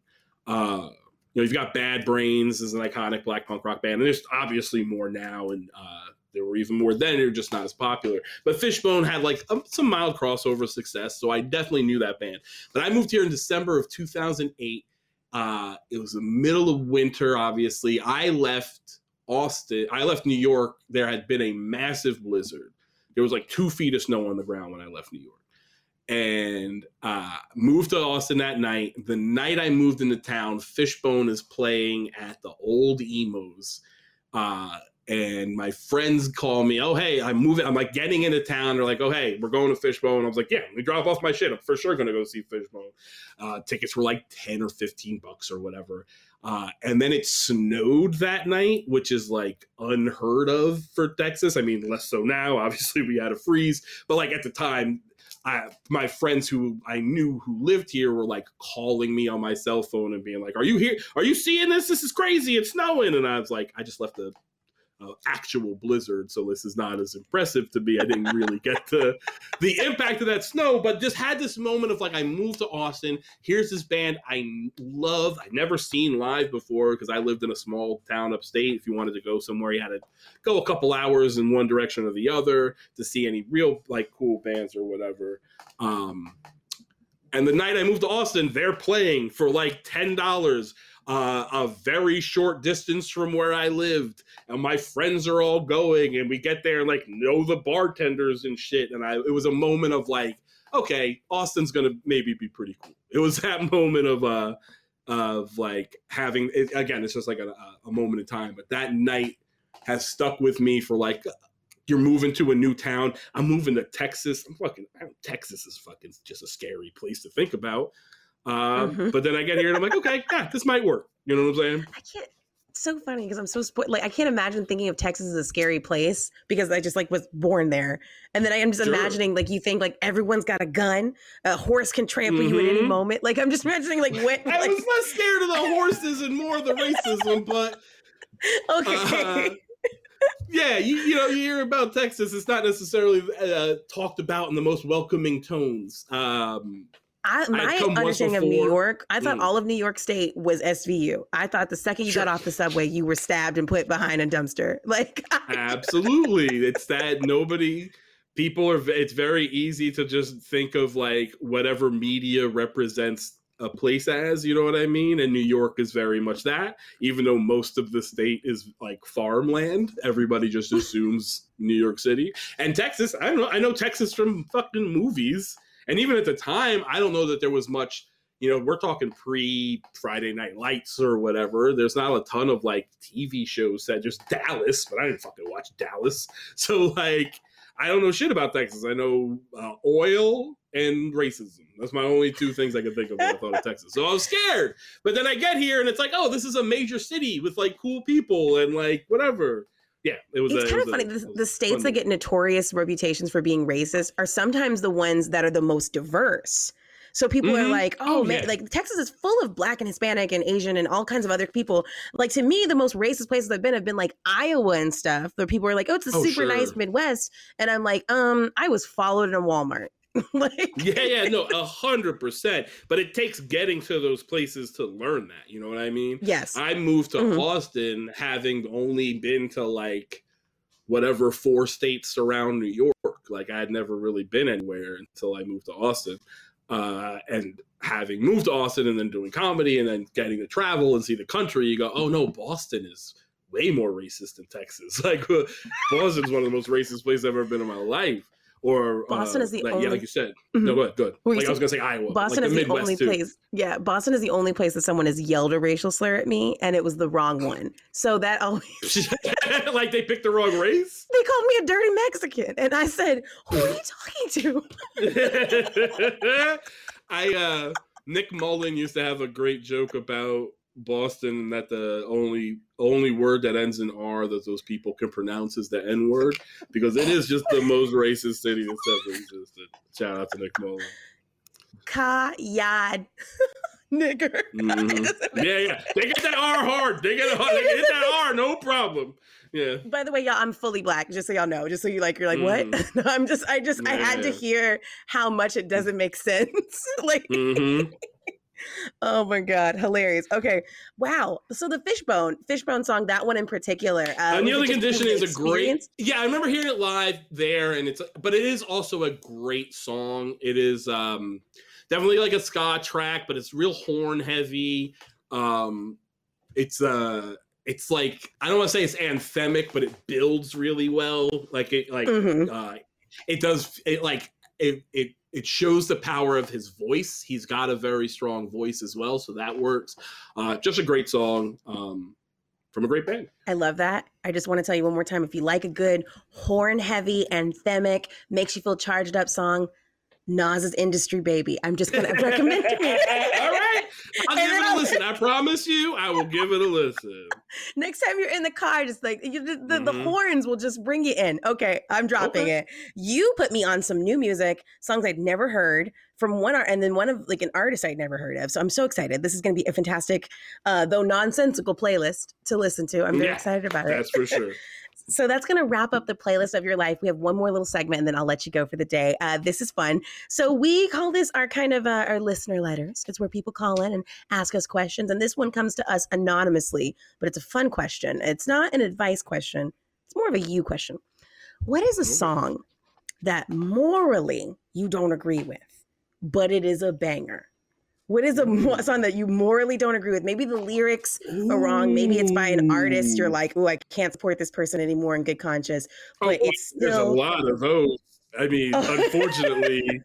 Uh, you know, you've got Bad Brains as an iconic black punk rock band, and there's obviously more now, and uh, there were even more then. They're just not as popular. But Fishbone had like um, some mild crossover success, so I definitely knew that band. But I moved here in December of 2008. Uh, it was the middle of winter. Obviously, I left Austin. I left New York. There had been a massive blizzard. There was like two feet of snow on the ground when I left New York and uh, moved to Austin that night. The night I moved into town, Fishbone is playing at the old Emo's. Uh, and my friends call me, oh, hey, I'm moving. I'm like getting into town. They're like, oh, hey, we're going to Fishbone. I was like, yeah, let me drop off my shit. I'm for sure going to go see Fishbone. Uh, tickets were like 10 or 15 bucks or whatever. Uh, and then it snowed that night, which is like unheard of for Texas. I mean, less so now. Obviously, we had a freeze, but like at the time, I, my friends who I knew who lived here were like calling me on my cell phone and being like, "Are you here? Are you seeing this? This is crazy! It's snowing!" And I was like, "I just left a, a actual blizzard, so this is not as impressive to me. I didn't really get the the impact of that snow, but just had this moment of like, I moved to Austin. Here's this band I love. I never seen live before because I lived in a small town upstate. If you wanted to go somewhere, you had to go a couple hours in one direction or the other to see any real like cool bands or whatever. Um, and the night I moved to Austin, they're playing for like ten dollars, uh, a very short distance from where I lived, and my friends are all going, and we get there and like know the bartenders and shit, and I it was a moment of like, okay, Austin's gonna maybe be pretty cool. It was that moment of uh of like having it, again, it's just like a, a moment in time, but that night has stuck with me for like you're moving to a new town. I'm moving to Texas. I'm fucking Texas is fucking just a scary place to think about. Um, Mhm. But then I get here and I'm like, okay, yeah, this might work. You know what I'm saying? I can't. It's so funny because I'm so spo- like I can't imagine thinking of Texas as a scary place because I just like was born there, and then I am just Sure. imagining like you think like everyone's got a gun, a horse can trample you at any Mhm. moment. Like I'm just imagining like what. I Like, was less scared of the horses and more of the racism, but okay. uh, yeah, you, you know, you hear about Texas, it's not necessarily uh, talked about in the most welcoming tones. Um, I, my understanding of New. York, I thought Mm. all of New York State was SVU. I thought the second you got off the subway, you were stabbed and put behind a dumpster. Like, Absolutely. it's that nobody people are it's very easy to just think of like whatever media represents a place as, you know what I mean? And New York is very much that, even though most of the state is like farmland, everybody just assumes New York City. And Texas, I don't know, I know Texas from fucking movies. And even at the time, I don't know that there was much you know, we're talking pre Friday Night Lights or whatever. There's not a ton of like TV shows that just Dallas, but I didn't fucking watch Dallas. So like, I don't know shit about Texas. I know uh, oil and racism. That's my only two things I could think of when I thought of Texas. So I was scared. But then I get here and it's like, oh, this is a major city with like cool people and like whatever. Yeah, it was. it's a, kind it of was a- funny. it The, the states fun. that get notorious reputations for being racist are sometimes the ones that are the most diverse. So people are Mhm. like, oh, Oh, man, yeah. like Texas is full of black and Hispanic and Asian and all kinds of other people. Like to me, the most racist places I've been have been like Iowa and stuff, where people are like, oh, it's a Oh, super nice. Midwest. And I'm like, um, I was followed in a Walmart. like, yeah, yeah, no, a hundred percent. But it takes getting to those places to learn that. You know what I mean? yes. I moved to Mhm. Austin having only been to like whatever four states around New York. Like I had never really been anywhere until I moved to Austin. Uh, and having moved to Austin and then doing comedy and then getting to travel and see the country, you go, oh no, Boston is way more racist than Texas. Like Boston's one of the most racist places I've ever been in my life. Or Boston uh, is the like, only- yeah, like you said. Mhm. No. Good. You Like I was gonna say Iowa. Boston like is the the only too. place. Yeah, Boston is the only place that someone has yelled a racial slur at me, and it was the wrong one. So that always like they picked the wrong race. they called me a dirty Mexican, and I said, "Who are you talking to?" I uh Nick Mullen used to have a great joke about Boston and that the only only word that ends in R that those people can pronounce is the N word because it is just the most racist city that's ever existed. Shout out to Nick Mullen. Kayad, nigger. Mhm. Yeah, yeah. They get that R hard. They get it hard. They hit that R, no problem. Yeah. By the way, y'all, I'm fully black. Just so y'all know. Just so you like, you're like, what? No, I'm just, I just, I had to hear how much it doesn't make sense. like, hmm oh my god, hilarious. Okay, wow. So the Fishbone, Fishbone song, that one in particular. Uh, it Condition is a great. Yeah, I remember hearing it live there, and it's. But it is also a great song. It is um definitely like a ska track, but it's real horn heavy. Um, it's uh, it's like I don't want to say it's anthemic, but it builds really well. Like it, like Mhm. uh, it does. It like it it it shows the power of his voice. He's got a very strong voice as well, so that works. Uh, just a great song um, from a great band. I love that. I just want to tell you one more time if you like a good horn heavy, anthemic, makes you feel charged up song, Nas's Industry Baby. I'm just going to recommend it. I'll give it a I'll- listen. I promise you, I will give it a listen. Next time you're in the car, just like you, the, the, the Mhm. horns will just bring you in. Okay, I'm dropping Okay. it. You put me on some new music, songs I'd never heard from one art, and then one of like an artist I'd never heard of. So I'm so excited. This is going to be a fantastic, uh, though nonsensical playlist to listen to. I'm very Yeah, excited about it. That's for sure. So that's going to wrap up the playlist of your life. We have one more little segment, and then I'll let you go for the day. Uh, this is fun. So we call this our kind of uh, our listener letters. It's where people call in and ask us questions, and this one comes to us anonymously, but it's a fun question. It's not an advice question. It's more of a you question. What is a song that morally you don't agree with, but it is a banger? What is a song that you morally don't agree with? Maybe the lyrics are wrong. Maybe it's by an artist. You're like, oh, I can't support this person anymore in good conscience. Oh, But it's there's a lot of those. I mean, unfortunately,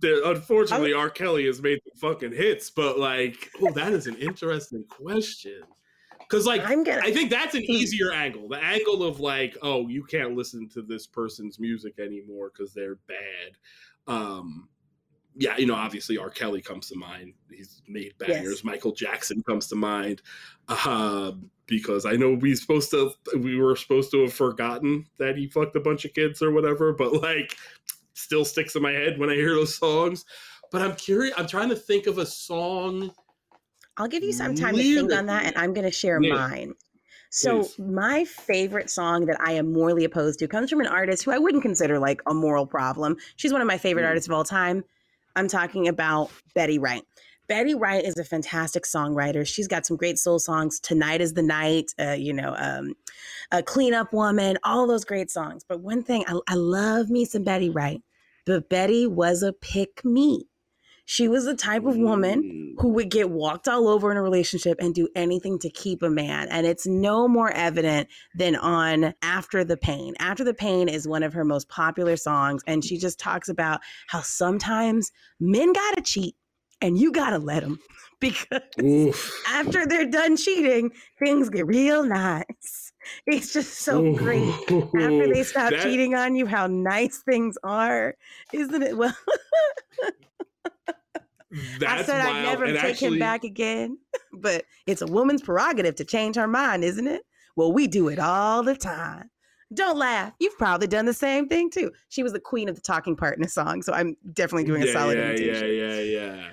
there, unfortunately, R. Kelly has made the fucking hits. But like, oh, that is an interesting question. Because like, I'm gonna. I think that's an easier angle. The angle of like, oh, you can't listen to this person's music anymore because they're bad. Um, yeah, you know, obviously R. Kelly comes to mind. He's made bangers. Yes. Michael Jackson comes to mind. Uh, because I know we supposed to we were supposed to have forgotten that he fucked a bunch of kids or whatever, but like still sticks in my head when I hear those songs. But I'm curious, I'm trying to think of a song. I'll give you some time to think on that, and I'm going to share Yeah. mine. So, Please. my favorite song that I am morally opposed to comes from an artist who I wouldn't consider like a moral problem. She's one of my favorite Mm. artists of all time. I'm talking about Betty Wright. Betty Wright is a fantastic songwriter. She's got some great soul songs. Tonight is the night. Uh, you know, um, a clean up woman. All those great songs. But one thing I, I love me some Betty Wright. But Betty was a pick me. She was the type of woman Mm. who would get walked all over in a relationship and do anything to keep a man. And it's no more evident than on After the Pain. After the Pain is one of her most popular songs. And she just talks about how sometimes men gotta cheat and you gotta let them because Oof. after they're done cheating, things get real nice. It's just so great. After they stop That- cheating on you, how nice things are, isn't it? Well, That's I said I'd never and take actually, him back again, but it's a woman's prerogative to change her mind, isn't it? Well, we do it all the time. Don't laugh. You've probably done the same thing too. She was the queen of the talking part in a song, so I'm definitely doing a solid yeah, imitation. yeah, yeah, yeah.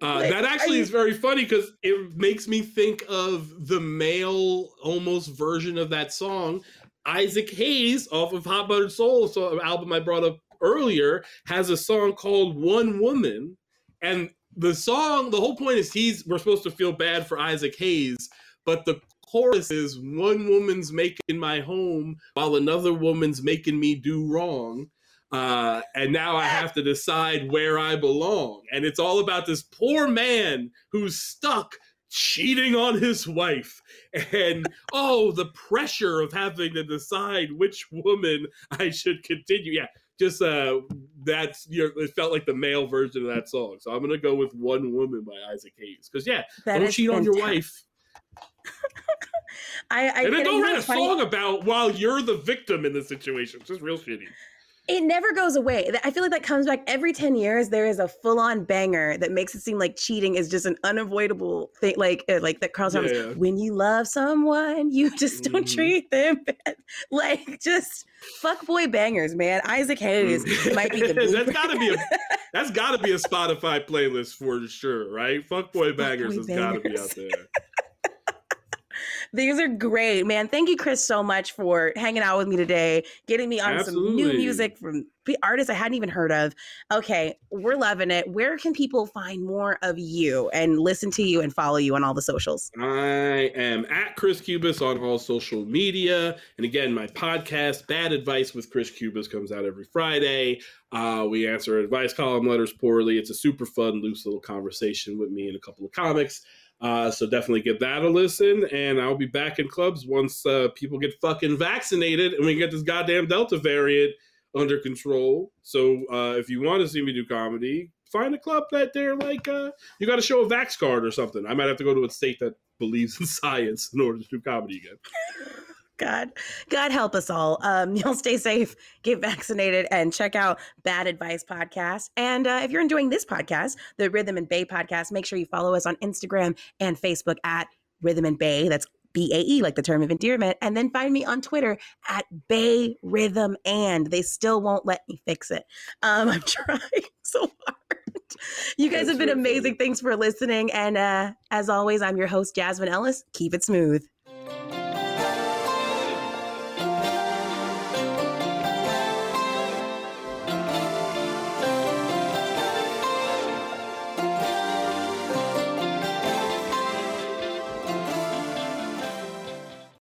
Uh, Like, that actually you- is very funny because it makes me think of the male almost version of that song. Isaac Hayes off of Hot Buttered Soul, so album I brought up earlier, has a song called One Woman. And the song, the whole point is he's we're supposed to feel bad for Isaac Hayes, but the chorus is one woman's making my home while another woman's making me do wrong uh, and now I have to decide where I belong. And it's all about this poor man who's stuck cheating on his wife. And oh, the pressure of having to decide which woman I should continue. Yeah, just uh that's your it felt like the male version of that song. So I'm gonna go with One Woman by Isaac Hayes. Because yeah, That don't cheat on your wife. I, I and then don't write a funny? song about while you're the victim in this situation. It's just real shitty. It never goes away. I feel like that comes back every 10 years. There is a full on banger that makes it seem like cheating is just an unavoidable thing. Like, uh, like that Carl Thomas, Yeah. when you love someone, you just don't Mhm. treat them bad. Like, just fuckboy bangers, man. Isaac Hayes might be the that's gotta be a that's gotta be a Spotify playlist for sure, right? Fuckboy Bangers Fuckboy has gotta be out there. These are great, man. Thank you, Chris, so much for hanging out with me today, getting me on some new music from artists I hadn't even heard of. Okay, we're loving it. Where can people find more of you and listen to you and follow you on all the socials? I am at Chris Cubas on all social media. And again, my podcast, Bad Advice with Chris Cubas, comes out every Friday. Uh, we answer advice column letters poorly. It's a super fun, loose little conversation with me and a couple of comics. Uh, so definitely give that a listen. And I'll be back in clubs once uh, people get fucking vaccinated and we get this goddamn Delta variant under control. So uh, if you want to see me do comedy, find a club that they're like, uh, you got to show a vax card or something. I might have to go to a state that believes in science in order to do comedy again. God, God help us all. Um, y'all stay safe, get vaccinated, and check out Bad Advice Podcast. And uh, if you're enjoying this podcast, the Rhythm and Bae Podcast, make sure you follow us on Instagram and Facebook at Rhythm and Bae. That's B A E, like the term of endearment. And then find me on Twitter at Bae Rhythm and. They still won't let me fix it. Um, I'm trying so hard. You guys That's have been really amazing. funny. Thanks for listening. And uh, as always, I'm your host, Jasmine Ellis. Keep it smooth.